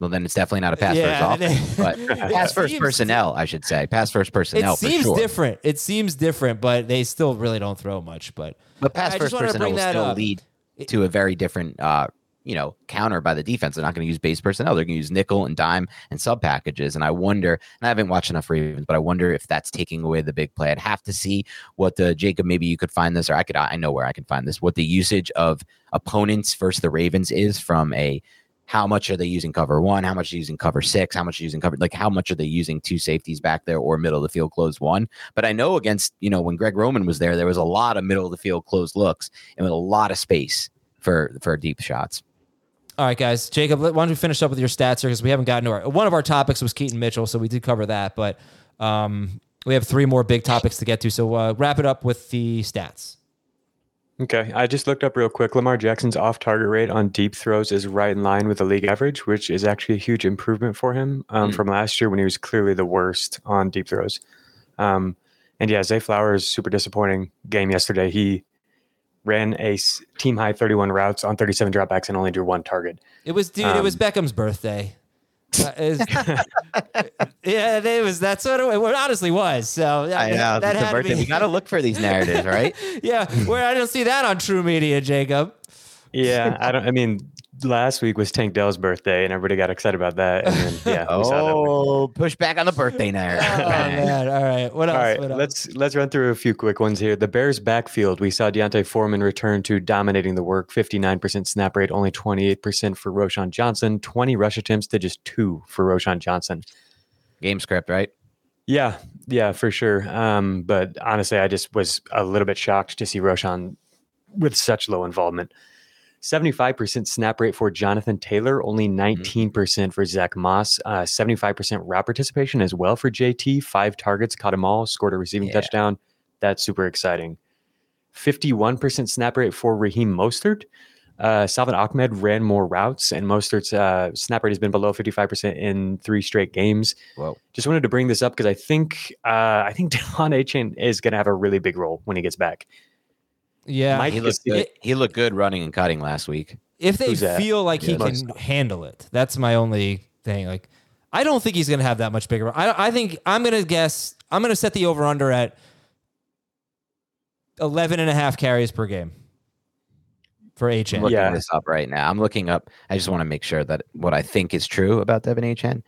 Well, then it's definitely not a pass Yeah, first offense, but pass first seems- personnel, I should say. Pass first personnel. it seems sure. different. It seems different, but they still really don't throw much. But But pass I first personnel will still up. lead to a very different, uh, you know, counter by the defense. They're not going to use base personnel. They're going to use nickel and dime and sub packages. And I wonder, and I haven't watched enough Ravens, but I wonder if that's taking away the big play. I'd have to see what the Jacob. Maybe you could find this, or I could. I know where I can find this. What the usage of opponents versus the Ravens is from a how much are they using cover one? How much are they using cover six? How much are they using cover like how much are they using two safeties back there or middle of the field closed one? But I know against you know when Greg Roman was there, there was a lot of middle of the field closed looks and with a lot of space for for deep shots. All right, guys. Jacob, why don't we finish up with your stats here because we haven't gotten to our one of our topics was Keaton Mitchell, so we did cover that, but um, we have three more big topics to get to. So uh, wrap it up with the stats. Okay, I just looked up real quick. Lamar Jackson's off target rate on deep throws is right in line with the league average, which is actually a huge improvement for him um, Mm. from last year when he was clearly the worst on deep throws. Um, and yeah, Zay Flowers, super disappointing game yesterday. He ran a team high 31 routes on 37 dropbacks and only drew one target. It was, dude. it was Um, Beckham's birthday. Yeah, it was. That's what it, it honestly was. So yeah, I know that, that had to birthday. be- We got to look for these narratives, right? yeah, where I don't see that on TruMedia, Jacob. Yeah, I don't. I mean, last week was Tank Dell's birthday, and everybody got excited about that. And then yeah, we saw that oh, push back on the birthday night. Oh man! All right, what else? All right, What else? let's let's run through a few quick ones here. The Bears backfield, we saw D'Onta Foreman return to dominating the work, 59% snap rate, only 28% for Roschon Johnson, 20 rush attempts to just two for Roschon Johnson. Game script, right? Yeah, yeah, for sure. Um, but honestly, I just was a little bit shocked to see Roschon with such low involvement. 75% snap rate for Jonathan Taylor, only 19% for Zach Moss, uh, 75% route participation as well for JT. Five targets, caught them all, scored a receiving Yeah. touchdown. That's super exciting. 51% snap rate for Raheem Mostert. Uh, Salvon Ahmed ran more routes, and Mostert's uh, snap rate has been below 55% in three straight games. Whoa. Just wanted to bring this up because I think uh, I think Devon Achane is going to have a really big role when he gets back. Yeah, Mike He looked Gesicki- good. He looked good running and cutting last week. if they Who's that? feel like he Yeah. can handle it, that's my only thing. Like, I don't think he's going to have that much bigger. I, I think I'm going to guess. I'm going to set the over under at 11 and a half carries per game for I'm HN. looking Yeah. this up right now. I'm looking up. I just want to make sure that what I think is true about Devin Achane.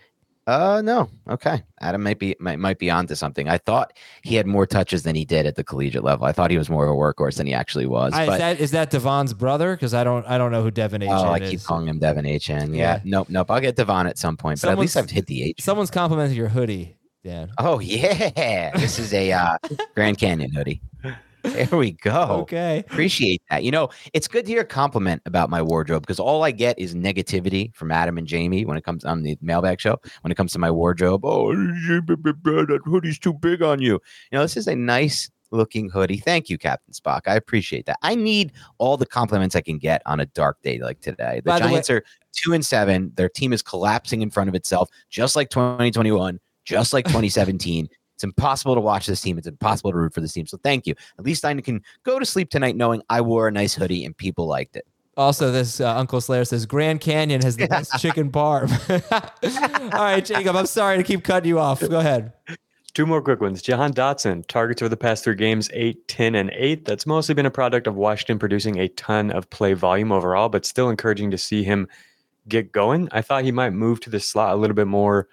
Uh, no. Okay, Adam might be might, might be onto something. I thought he had more touches than he did at the collegiate level. I thought he was more of a workhorse than he actually was. I, is that is that Devon's brother? Because I don't I don't know who Devon H. oh, I is. keep calling him Devon Achane. Yeah. Yeah. Nope. Nope. I'll get Devon at some point. But at least I've hit the H. Someone's complimenting your hoodie, Dan. Oh yeah, this is a uh, Grand Canyon hoodie. There we go. Okay. Appreciate that. You know, it's good to hear a compliment about my wardrobe because all I get is negativity from Adam and Jamie when it comes on the mailbag show. When it comes to my wardrobe, oh, that hoodie's too big on you. You know, this is a nice looking hoodie. Thank you, Captain Spock. I appreciate that. I need all the compliments I can get on a dark day like today. The By the way- Giants are two and seven. Their team is collapsing in front of itself, just like 2021, just like 2017. It's impossible to watch this team. It's impossible to root for this team. So thank you. At least I can go to sleep tonight knowing I wore a nice hoodie and people liked it. Also, this uh, Uncle Slayer says Grand Canyon has the best chicken parm. All right, Jacob, I'm sorry to keep cutting you off. Go ahead. Two more quick ones. Jahan Dotson, targets over the past three games, 8, 10, and 8. That's mostly been a product of Washington producing a ton of play volume overall, but still encouraging to see him get going. I thought he might move to the slot a little bit more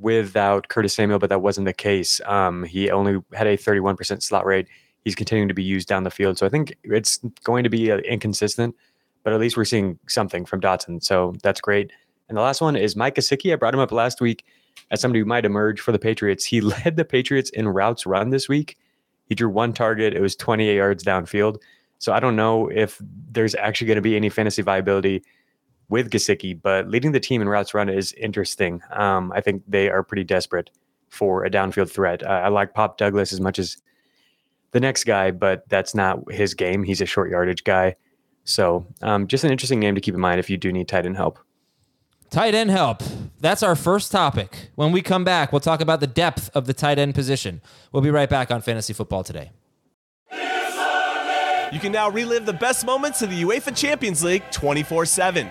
without Curtis Samuel, but that wasn't the case. Um, he only had a 31% slot rate. He's continuing to be used down the field. So I think it's going to be uh, inconsistent, but at least we're seeing something from Dotson. So that's great. And the last one is Mike Gesicki. I brought him up last week as somebody who might emerge for the Patriots. He led the Patriots in routes run this week. He drew one target. It was 28 yards downfield. So I don't know if there's actually going to be any fantasy viability with Gesicki, but leading the team in routes run is interesting. Um, I think they are pretty desperate for a downfield threat. Uh, I like Pop Douglas as much as the next guy, but that's not his game. He's a short yardage guy. So um, just an interesting name to keep in mind if you do need tight end help. Tight end help. That's our first topic. When we come back, we'll talk about the depth of the tight end position. We'll be right back on Fantasy Football today. You can now relive the best moments of the UEFA Champions League 24 7.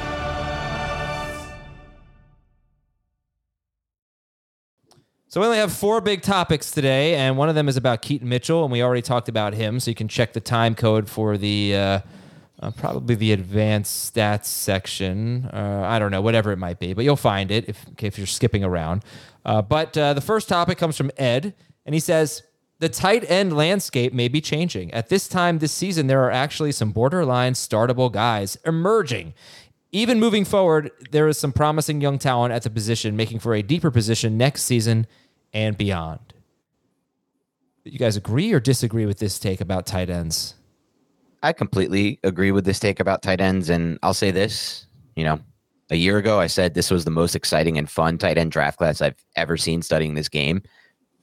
So we only have four big topics today, and one of them is about Keaton Mitchell, and we already talked about him. So you can check the time code for the uh, uh, probably the advanced stats section. Uh, I don't know, whatever it might be, but you'll find it if if you're skipping around. Uh, but uh, the first topic comes from Ed, and he says the tight end landscape may be changing. At this time this season, there are actually some borderline startable guys emerging. Even moving forward, there is some promising young talent at the position, making for a deeper position next season and beyond. You guys agree or disagree with this take about tight ends? I completely agree with this take about tight ends. And I'll say this, you know, a year ago, I said this was the most exciting and fun tight end draft class I've ever seen studying this game.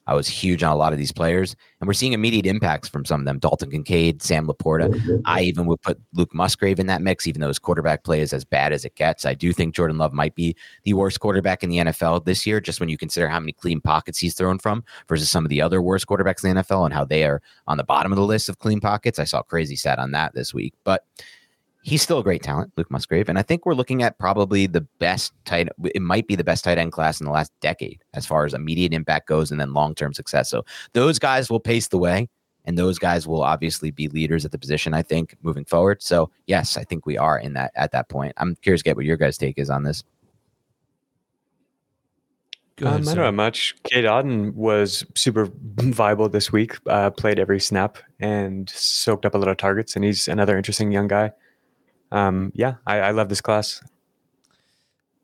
I was huge on a lot of these players, and we're seeing immediate impacts from some of them. Dalton Kincaid, Sam Laporta. Mm-hmm. I even would put Luke Musgrave in that mix, even though his quarterback play is as bad as it gets. I do think Jordan Love might be the worst quarterback in the NFL this year, just when you consider how many clean pockets he's thrown from versus some of the other worst quarterbacks in the NFL and how they are on the bottom of the list of clean pockets. I saw crazy stat on that this week, but he's still a great talent, Luke Musgrave. And I think we're looking at probably the best tight, it might be the best tight end class in the last decade as far as immediate impact goes and then long term success. So those guys will pace the way. And those guys will obviously be leaders at the position, I think, moving forward. So yes, I think we are in that at that point. I'm curious to get what your guys' take is on this. Ahead, um, I don't know much. Cade Otton was super viable this week. Uh, played every snap and soaked up a lot of targets, and he's another interesting young guy um, yeah, I, I love this class.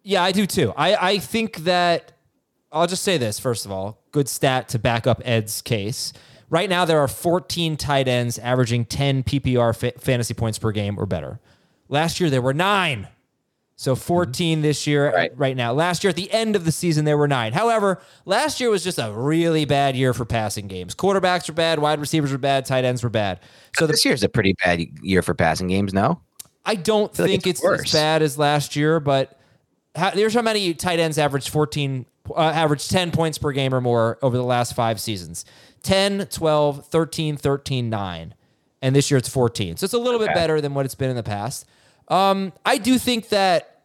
Yeah, I do too. I, I think that I'll just say this first of all, good stat to back up Ed's case. Right now, there are 14 tight ends averaging 10 PPR fa- fantasy points per game or better. Last year, there were nine. So 14 this year, right. right. now. Last year, at the end of the season, there were nine. However, last year was just a really bad year for passing games. Quarterbacks were bad, wide receivers were bad, tight ends were bad. So this the, year's a pretty bad year for passing games, no? I don't I think like it's, it's as bad as last year, but how, there's how many tight ends averaged 14, uh, averaged 10 points per game or more over the last five seasons 10, 12, 13, 13, 9. And this year it's 14. So it's a little okay. bit better than what it's been in the past. Um, I do think that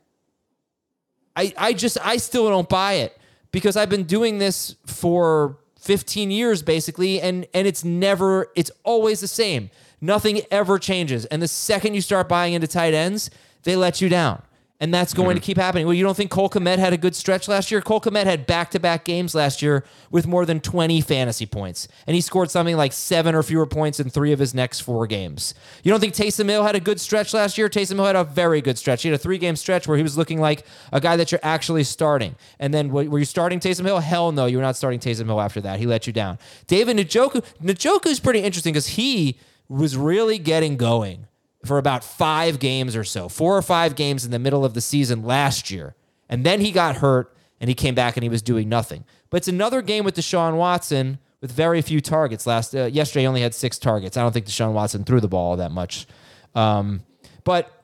I, I just, I still don't buy it because I've been doing this for 15 years basically, and, and it's never, it's always the same. Nothing ever changes. And the second you start buying into tight ends, they let you down. And that's going mm-hmm. to keep happening. Well, you don't think Cole Kmet had a good stretch last year? Cole Kmet had back to back games last year with more than 20 fantasy points. And he scored something like seven or fewer points in three of his next four games. You don't think Taysom Hill had a good stretch last year? Taysom Hill had a very good stretch. He had a three game stretch where he was looking like a guy that you're actually starting. And then were you starting Taysom Hill? Hell no, you were not starting Taysom Hill after that. He let you down. David Njoku, Njoku is pretty interesting because he was really getting going for about five games or so, four or five games in the middle of the season last year. And then he got hurt and he came back and he was doing nothing. But it's another game with Deshaun Watson with very few targets. Last uh, yesterday, he only had six targets. I don't think Deshaun Watson threw the ball that much. Um, but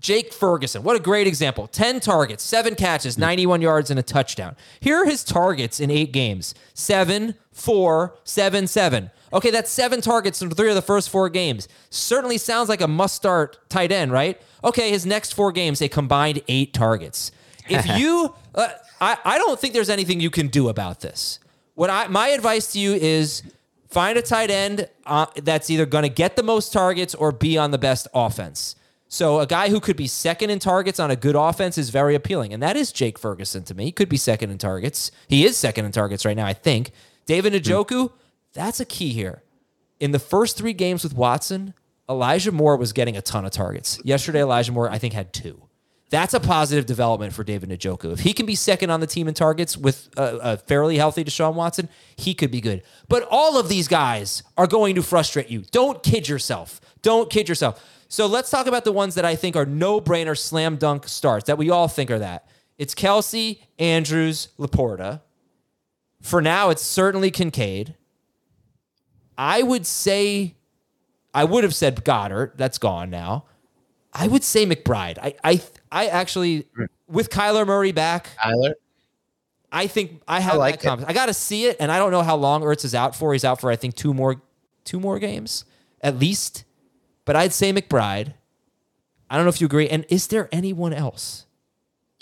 Jake Ferguson, what a great example. 10 targets, seven catches, 91 yards, and a touchdown. Here are his targets in eight games seven, four, seven, seven. Okay, that's seven targets in three of the first four games. Certainly sounds like a must start tight end, right? Okay, his next four games, a combined eight targets. If you, uh, I, I don't think there's anything you can do about this. What I, my advice to you is find a tight end uh, that's either going to get the most targets or be on the best offense. So a guy who could be second in targets on a good offense is very appealing, and that is Jake Ferguson to me. He could be second in targets. He is second in targets right now, I think. David Njoku, that's a key here. In the first three games with Watson, Elijah Moore was getting a ton of targets. Yesterday, Elijah Moore, I think, had two. That's a positive development for David Njoku. If he can be second on the team in targets with a, a, fairly healthy Deshaun Watson, he could be good. But all of these guys are going to frustrate you. Don't kid yourself. Don't kid yourself. So let's talk about the ones that I think are no brainer slam dunk starts that we all think are that. It's Kelce, Andrews, Laporta. For now, it's certainly Kincaid. I would say I would have said Goedert. That's gone now. I would say McBride. I I I actually with Kyler Murray back. Kyler. I think I have I like that confidence. I got to see it, and I don't know how long Ertz is out for. He's out for I think two more, two more games at least. But I'd say McBride. I don't know if you agree. And is there anyone else?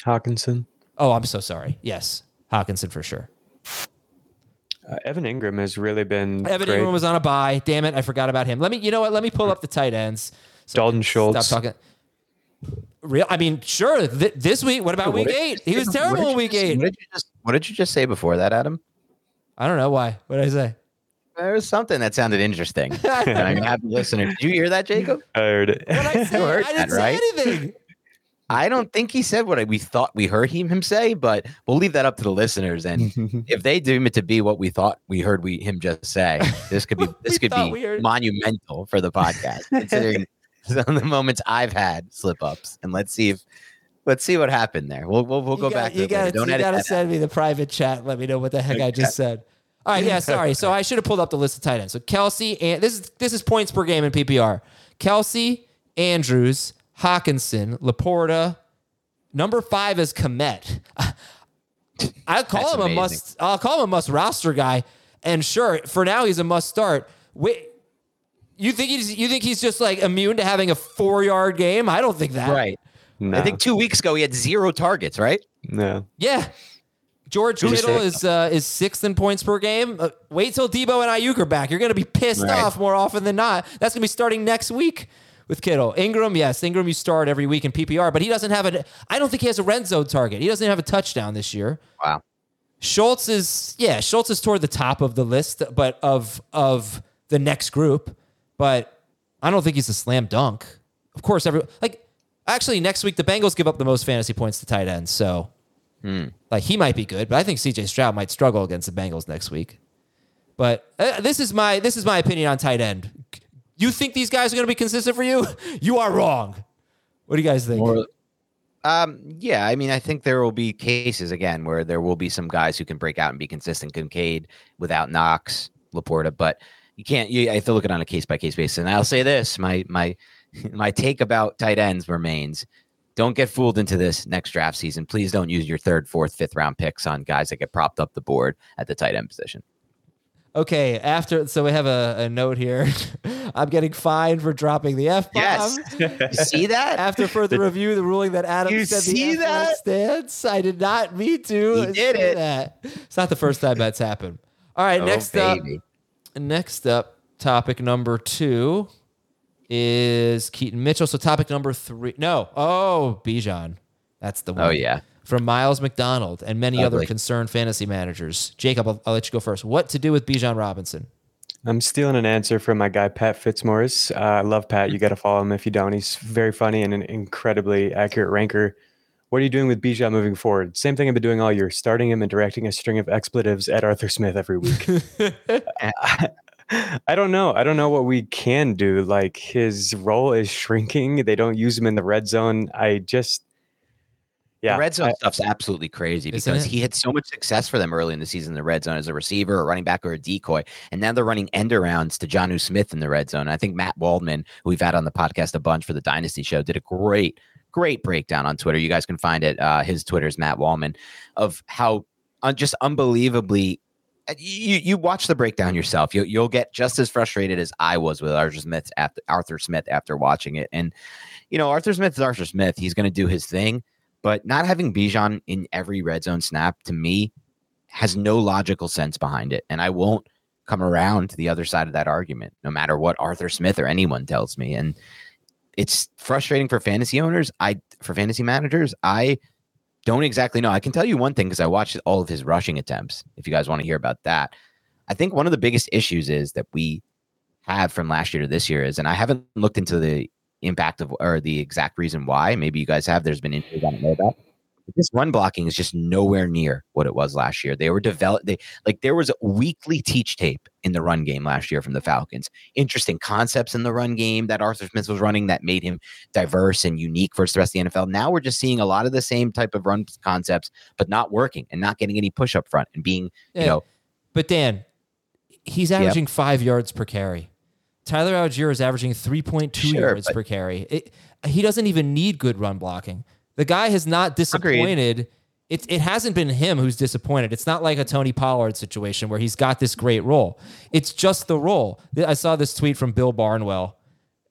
Hockenson. Oh, I'm so sorry. Yes, Hockenson for sure. Uh, Evan Engram has really been. Evan great. Engram was on a buy. Damn it, I forgot about him. Let me. You know what? Let me pull up the tight ends. So Dalton Schultz. Stop talking. Real? I mean, sure. Th- this week. What about What week eight? He was terrible in week just- eight. What did you just What did you just say before that, Adam? I don't know why. What did I say? There was something that sounded interesting. I'm happy listener. Did you hear that, Jacob? I heard it. What I say? You I didn't say right? anything. I don't think he said what we thought we heard him him say, but we'll leave that up to the listeners. And if they deem it to be what we thought we heard we him just say, this could be this could be monumental for the podcast, considering some of the moments I've had slip ups. And let's see if let's see what happened there. We'll we'll, we'll go got, back. To You got Don't you edit got to that out. send me the private chat. Let me know what the heck I just said. All right, yeah, sorry. So I should have pulled up the list of tight ends. So Kelce and this is this is points per game in PPR. Kelce, Andrews, Hockenson, Laporta. Number five is Kmet. I call That's him a amazing. must. I'll call him a must roster guy. And sure, for now he's a must start. Wait, you think he's you think he's just like immune to having a four yard game? I don't think that. Right. No. I think two weeks ago he had zero targets. Right. no. Yeah. George Who's Kittle is uh, is sixth in points per game. Uh, wait till Deebo and Aiyuk are back. You're going to be pissed Right. off more often than not. That's going to be starting next week with Kittle. Engram, yes, Engram you start every week in PPR, but he doesn't have a. I don't think he has a red zone target. He doesn't have a touchdown this year. Wow. Schultz is yeah, Schultz is toward the top of the list, but of of the next group. But I don't think he's a slam dunk. Of course, every like actually next week the Bengals give up the most fantasy points to tight ends, so like he might be good, but I think CJ Stroud might struggle against the Bengals next week. But uh, this is my this is my opinion on tight end. You think these guys are going to be consistent for you? You are wrong. What do you guys think? Or, um, yeah, I mean, I think there will be cases again where there will be some guys who can break out and be consistent. Kincaid without Knox, Laporta, but you can't. You have to look at it on a case by case basis. And I'll say this: my my my take about tight ends remains. Don't get fooled into this next draft season. Please don't use your third, fourth, fifth round picks on guys that get propped up the board at the tight end position. Okay, after so we have a, a note here. I'm getting fined for dropping the F bomb. Yes. You see that? After further review, the ruling that Adam You said the see F word that? stands. I did not mean to. He did it. That. It's not the first time that's happened. All right, Oh, next up. baby. Next up, topic number two is Keaton Mitchell. So topic number three. No. Oh, Bijan. That's the oh, one. Oh yeah. From Miles McDonald and many other concerned fantasy managers. Jacob, I'll, I'll let you go first. What to do with Bijan Robinson? I'm stealing an answer from my guy Pat Fitzmaurice. Uh, I love Pat. You got to follow him if you don't. He's very funny and an incredibly accurate ranker. What are you doing with Bijan moving forward? Same thing I've been doing all year, starting him and directing a string of expletives at Arthur Smith every week. I don't know. I don't know what we can do. Like his role is shrinking. They don't use him in the red zone. I just, yeah, the red zone stuff's absolutely crazy Isn't because it? he had so much success for them early in the season in the red zone as a receiver, a running back, or a decoy. And now they're running end arounds to Jonnu Smith in the red zone. I think Matt Waldman, who we've had on the podcast a bunch for the Dynasty Show, did a great, great breakdown on Twitter. You guys can find it. Uh, his Twitter is Matt Waldman of how uh, just unbelievably. uh, You you watch the breakdown yourself. You'll you'll get just as frustrated as I was with Arthur Smith after Arthur Smith after watching it. And you know Arthur Smith is Arthur Smith. He's going to do his thing. But not having Bijan in every red zone snap to me has no logical sense behind it. And I won't come around to the other side of that argument, no matter what Arthur Smith or anyone tells me. And it's frustrating for fantasy owners. I for fantasy managers, I don't exactly know. I can tell you one thing because I watched all of his rushing attempts. If you guys want to hear about that, I think one of the biggest issues is that we have from last year to this year is, and I haven't looked into the impact of or the exact reason why. Maybe you guys have. There's been injuries I don't know about. But this run blocking is just nowhere near what it was last year. They were developed. They like there was a weekly teach tape in the run game last year from the Falcons. Interesting concepts in the run game that Arthur Smith was running that made him diverse and unique versus the rest of the NFL. Now we're just seeing a lot of the same type of run concepts, but not working and not getting any push up front and being, Yeah. you know, But Dan, he's Yep. averaging five yards per carry. Tyler Allgeier is averaging 3.2 Sure, yards but- per carry. It, he doesn't even need good run blocking. The guy has not disappointed. It, it hasn't been him who's disappointed. It's not like a Tony Pollard situation where he's got this great role. It's just the role. I saw this tweet from Bill Barnwell,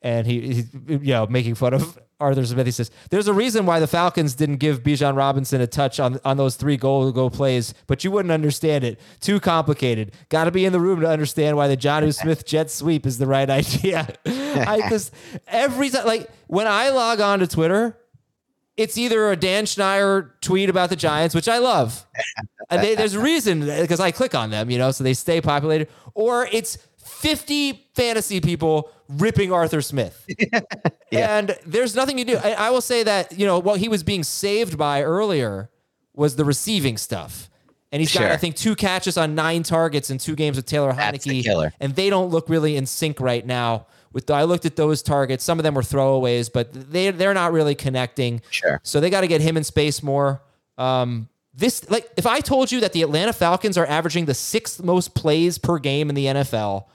and he, he you know, making fun of Arthur Smith. He says, There's a reason why the Falcons didn't give Bijan Robinson a touch on, on those three goal to go plays, but you wouldn't understand it. Too complicated. Got to be in the room to understand why the John Smith jet sweep is the right idea. I just, every time, like when I log on to Twitter, it's either a Dan Schneier tweet about the Giants, which I love. And they, there's a reason because I click on them, you know, so they stay populated, or it's 50 fantasy people ripping Arthur Smith. And there's nothing you do. I, I will say that, you know, what he was being saved by earlier was the receiving stuff. And he's got, Sure. I think, two catches on nine targets in two games with Taylor That's the Heinicke. killer. And they don't look really in sync right now. With I looked at those targets. Some of them were throwaways, but they they're not really connecting. Sure. So they got to get him in space more. Um, this like if I told you that the Atlanta Falcons are averaging the sixth most plays per game in the NFL,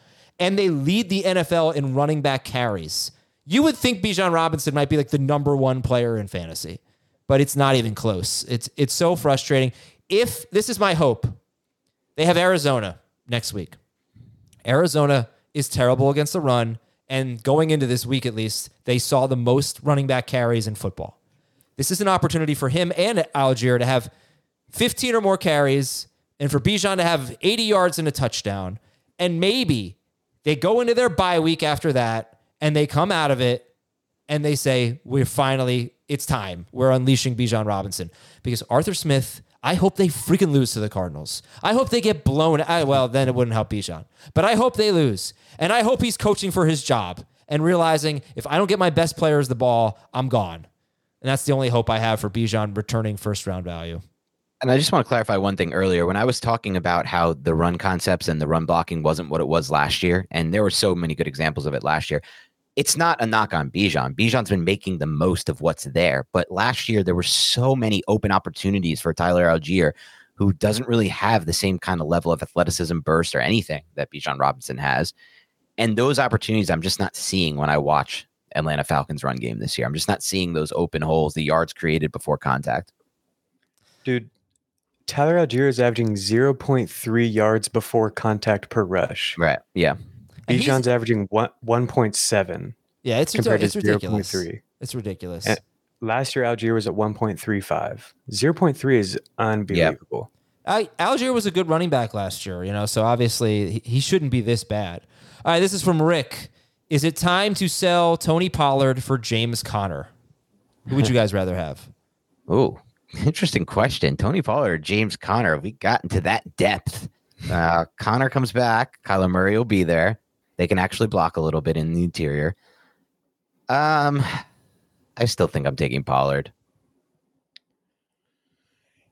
and they lead the NFL in running back carries, you would think Bijan Robinson might be like the number one player in fantasy, but it's not even close. It's it's so frustrating. If this is my hope, they have Arizona next week. Arizona is terrible against the run. And going into this week, at least, they saw the most running back carries in football. This is an opportunity for him and Allgeier to have 15 or more carries and for Bijan to have 80 yards and a touchdown. And maybe they go into their bye week after that and they come out of it and they say, We're finally, it's time. We're unleashing Bijan Robinson. Because Arthur Smith, I hope they freaking lose to the Cardinals. I hope they get blown. I, well, then it wouldn't help Bijan. But I hope they lose. And I hope he's coaching for his job and realizing if I don't get my best players the ball, I'm gone. And that's the only hope I have for Bijan returning first round value. And I just want to clarify one thing earlier. When I was talking about how the run concepts and the run blocking wasn't what it was last year, and there were so many good examples of it last year, it's not a knock on Bijan. Bijan's been making the most of what's there. But last year, there were so many open opportunities for Tyler Allgeier, who doesn't really have the same kind of level of athleticism, burst, or anything that Bijan Robinson has. And those opportunities I'm just not seeing when I watch Atlanta Falcons run game this year. I'm just not seeing those open holes, the yards created before contact. Dude, Tyler Allgeier is averaging 0.3 yards before contact per rush. Right. Yeah. And Bijan's averaging one, 1.7 Yeah, it's, compared it's to ridiculous. 0.3. It's ridiculous. And last year, Allgeier was at 1.35. 0.3 is unbelievable. I, Allgeier was a good running back last year, you know, so obviously he, he shouldn't be this bad. All right, this is from Rick. Is it time to sell Tony Pollard for James Conner? Who would you guys rather have? Oh, interesting question. Tony Pollard or James Conner? Have we got into that depth? Uh, Conner comes back. Kyler Murray will be there. They can actually block a little bit in the interior. Um, I still think I'm taking Pollard.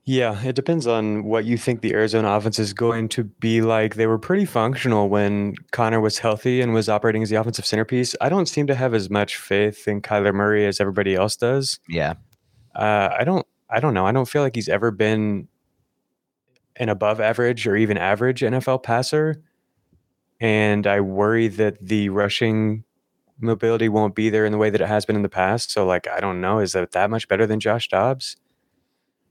Yeah, it depends on what you think the Arizona offense is going to be like. They were pretty functional when Conner was healthy and was operating as the offensive centerpiece. I don't seem to have as much faith in Kyler Murray as everybody else does. Yeah. Uh, I don't. I don't know. I don't feel like he's ever been an above average or even average NFL passer, and I worry that the rushing mobility won't be there in the way that it has been in the past. So, like, I don't know. Is that that much better than Josh Dobbs?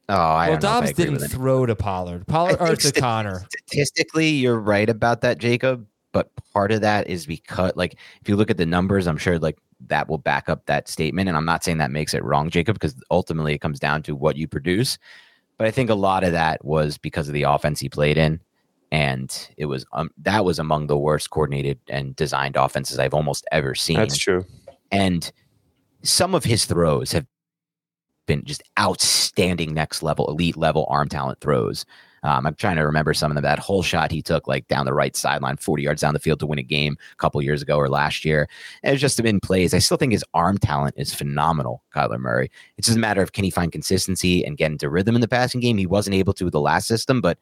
Oh, I well, don't know I Dobbs didn't throw to Pollard. Pollard or to sta- Conner. Statistically, you're right about that, Jacob. But part of that is because, like, if you look at the numbers, I'm sure like that will back up that statement. And I'm not saying that makes it wrong, Jacob, because ultimately it comes down to what you produce. But I think a lot of that was because of the offense he played in, and it was um, that was among the worst coordinated and designed offenses I've almost ever seen. That's true. And some of his throws have been just outstanding next level, elite level arm talent throws. Um, I'm trying to remember some of. That whole shot he took, like down the right sideline, 40 yards down the field to win a game a couple years ago or last year. And it's just been plays. I still think his arm talent is phenomenal, Kyler Murray. It's just a matter of can he find consistency and get into rhythm in the passing game. He wasn't able to with the last system, but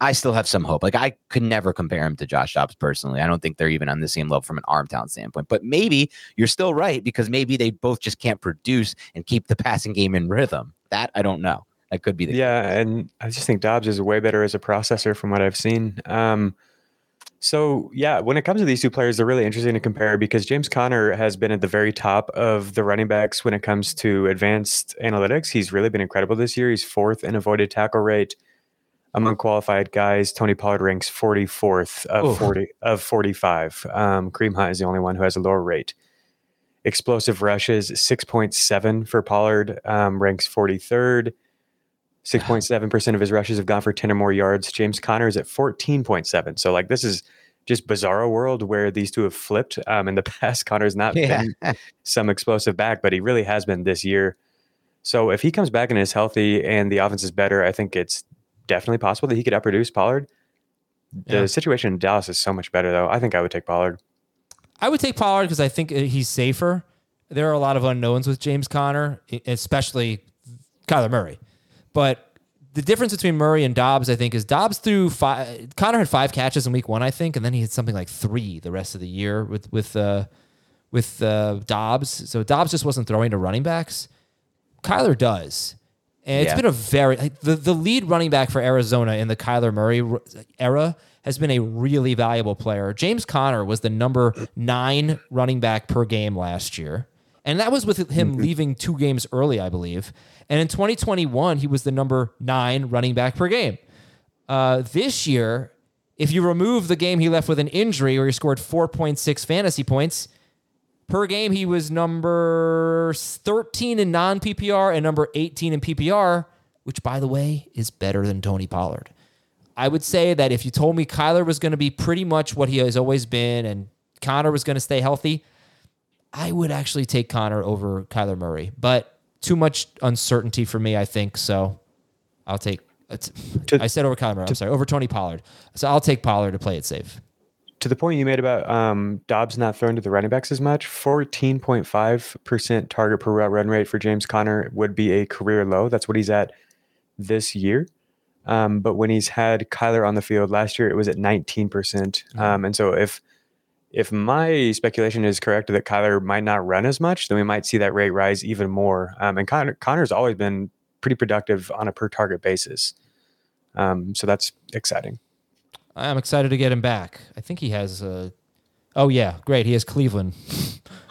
I still have some hope. Like I could never compare him to Josh Dobbs personally. I don't think they're even on the same level from an arm talent standpoint. But maybe you're still right because maybe they both just can't produce and keep the passing game in rhythm. That I don't know. That could be the Yeah, and I just think Dobbs is way better as a processor from what I've seen. Um, So yeah, when it comes to these two players, they're really interesting to compare because James Conner has been at the very top of the running backs when it comes to advanced analytics. He's really been incredible this year. He's fourth in avoided tackle rate among qualified guys. Tony Pollard ranks 44th of Oof. 40 of 45. Um, Kareem Hunt is the only one who has a lower rate. Explosive rushes 6.7 for Pollard, um, ranks 43rd. 6.7% of his rushes have gone for 10 or more yards. James Conner is at 14.7. So, like, this is just bizarro world where these two have flipped. Um, in the past, Conner's not Yeah. been some explosive back, but he really has been this year. So, if he comes back and is healthy and the offense is better, I think it's definitely possible that he could outproduce Pollard. The Yeah. situation in Dallas is so much better, though. I think I would take Pollard. I would take Pollard because I think uh, he's safer. There are a lot of unknowns with James Conner, e- especially Kyler Murray. But the difference between Murray and Dobbs, I think, is Dobbs threw five. Conner had five catches in week one, I think, and then he had something like three the rest of the year with with uh, with uh, Dobbs. So Dobbs just wasn't throwing to running backs. Kyler does. And it's Yeah. been a very like, the the lead running back for Arizona in the Kyler Murray era has been a really valuable player. James Conner was the number nine running back per game last year, and that was with him leaving two games early, I believe. And in 2021, he was the number nine running back per game. Uh, this year, if you remove the game he left with an injury, where he scored 4.6 fantasy points, per game he was number 13 in non PPR and number 18 in PPR, which by the way is better than Tony Pollard. I would say that if you told me Kyler was going to be pretty much what he has always been and Conner was going to stay healthy, I would actually take Conner over Kyler Murray. But too much uncertainty for me, I think. So I'll take. It's, I said over Kyler Murray. I'm sorry, over Tony Pollard. So I'll take Pollard to play it safe. To the point you made about um, Dobbs not throwing to the running backs as much, 14.5% target per route run rate for James Conner would be a career low. That's what he's at this year. Um, but when he's had Kyler on the field last year, it was at 19%. Um, and so if if my speculation is correct that Kyler might not run as much, then we might see that rate rise even more. Um, and Conner, Conner's always been pretty productive on a per target basis. Um, so that's exciting. I'm excited to get him back. I think he has. Uh, oh yeah, great. He has Cleveland.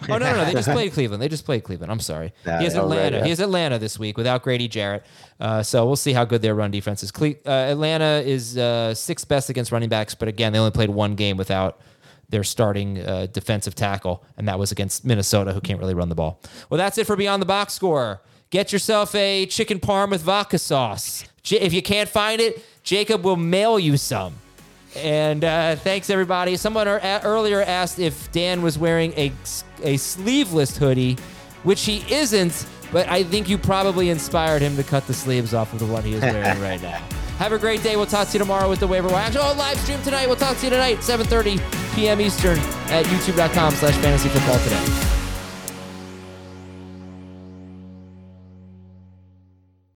oh no, no, no. They just played Cleveland. They just played Cleveland. I'm sorry. Nah, he has right, Atlanta. yeah. He has Atlanta this week without Grady Jarrett. Uh, so we'll see how good their run defense is. Cle- uh, Atlanta is uh, sixth best against running backs, but again, they only played one game without their starting uh, defensive tackle, and that was against Minnesota, who can't really run the ball. Well, that's it for Beyond the Box Score. Get yourself a chicken parm with vodka sauce. J- If you can't find it, Jacob will mail you some. And uh, thanks everybody. Someone er- earlier asked if Dan was wearing a a sleeveless hoodie, which he isn't. But I think you probably inspired him to cut the sleeves off of the one he is wearing right now. Have a great day. We'll talk to you tomorrow with the waiver wire. Actually, oh, live stream tonight. We'll talk to you tonight, 7:30 p.m. Eastern at youtube.com/slash fantasy football today.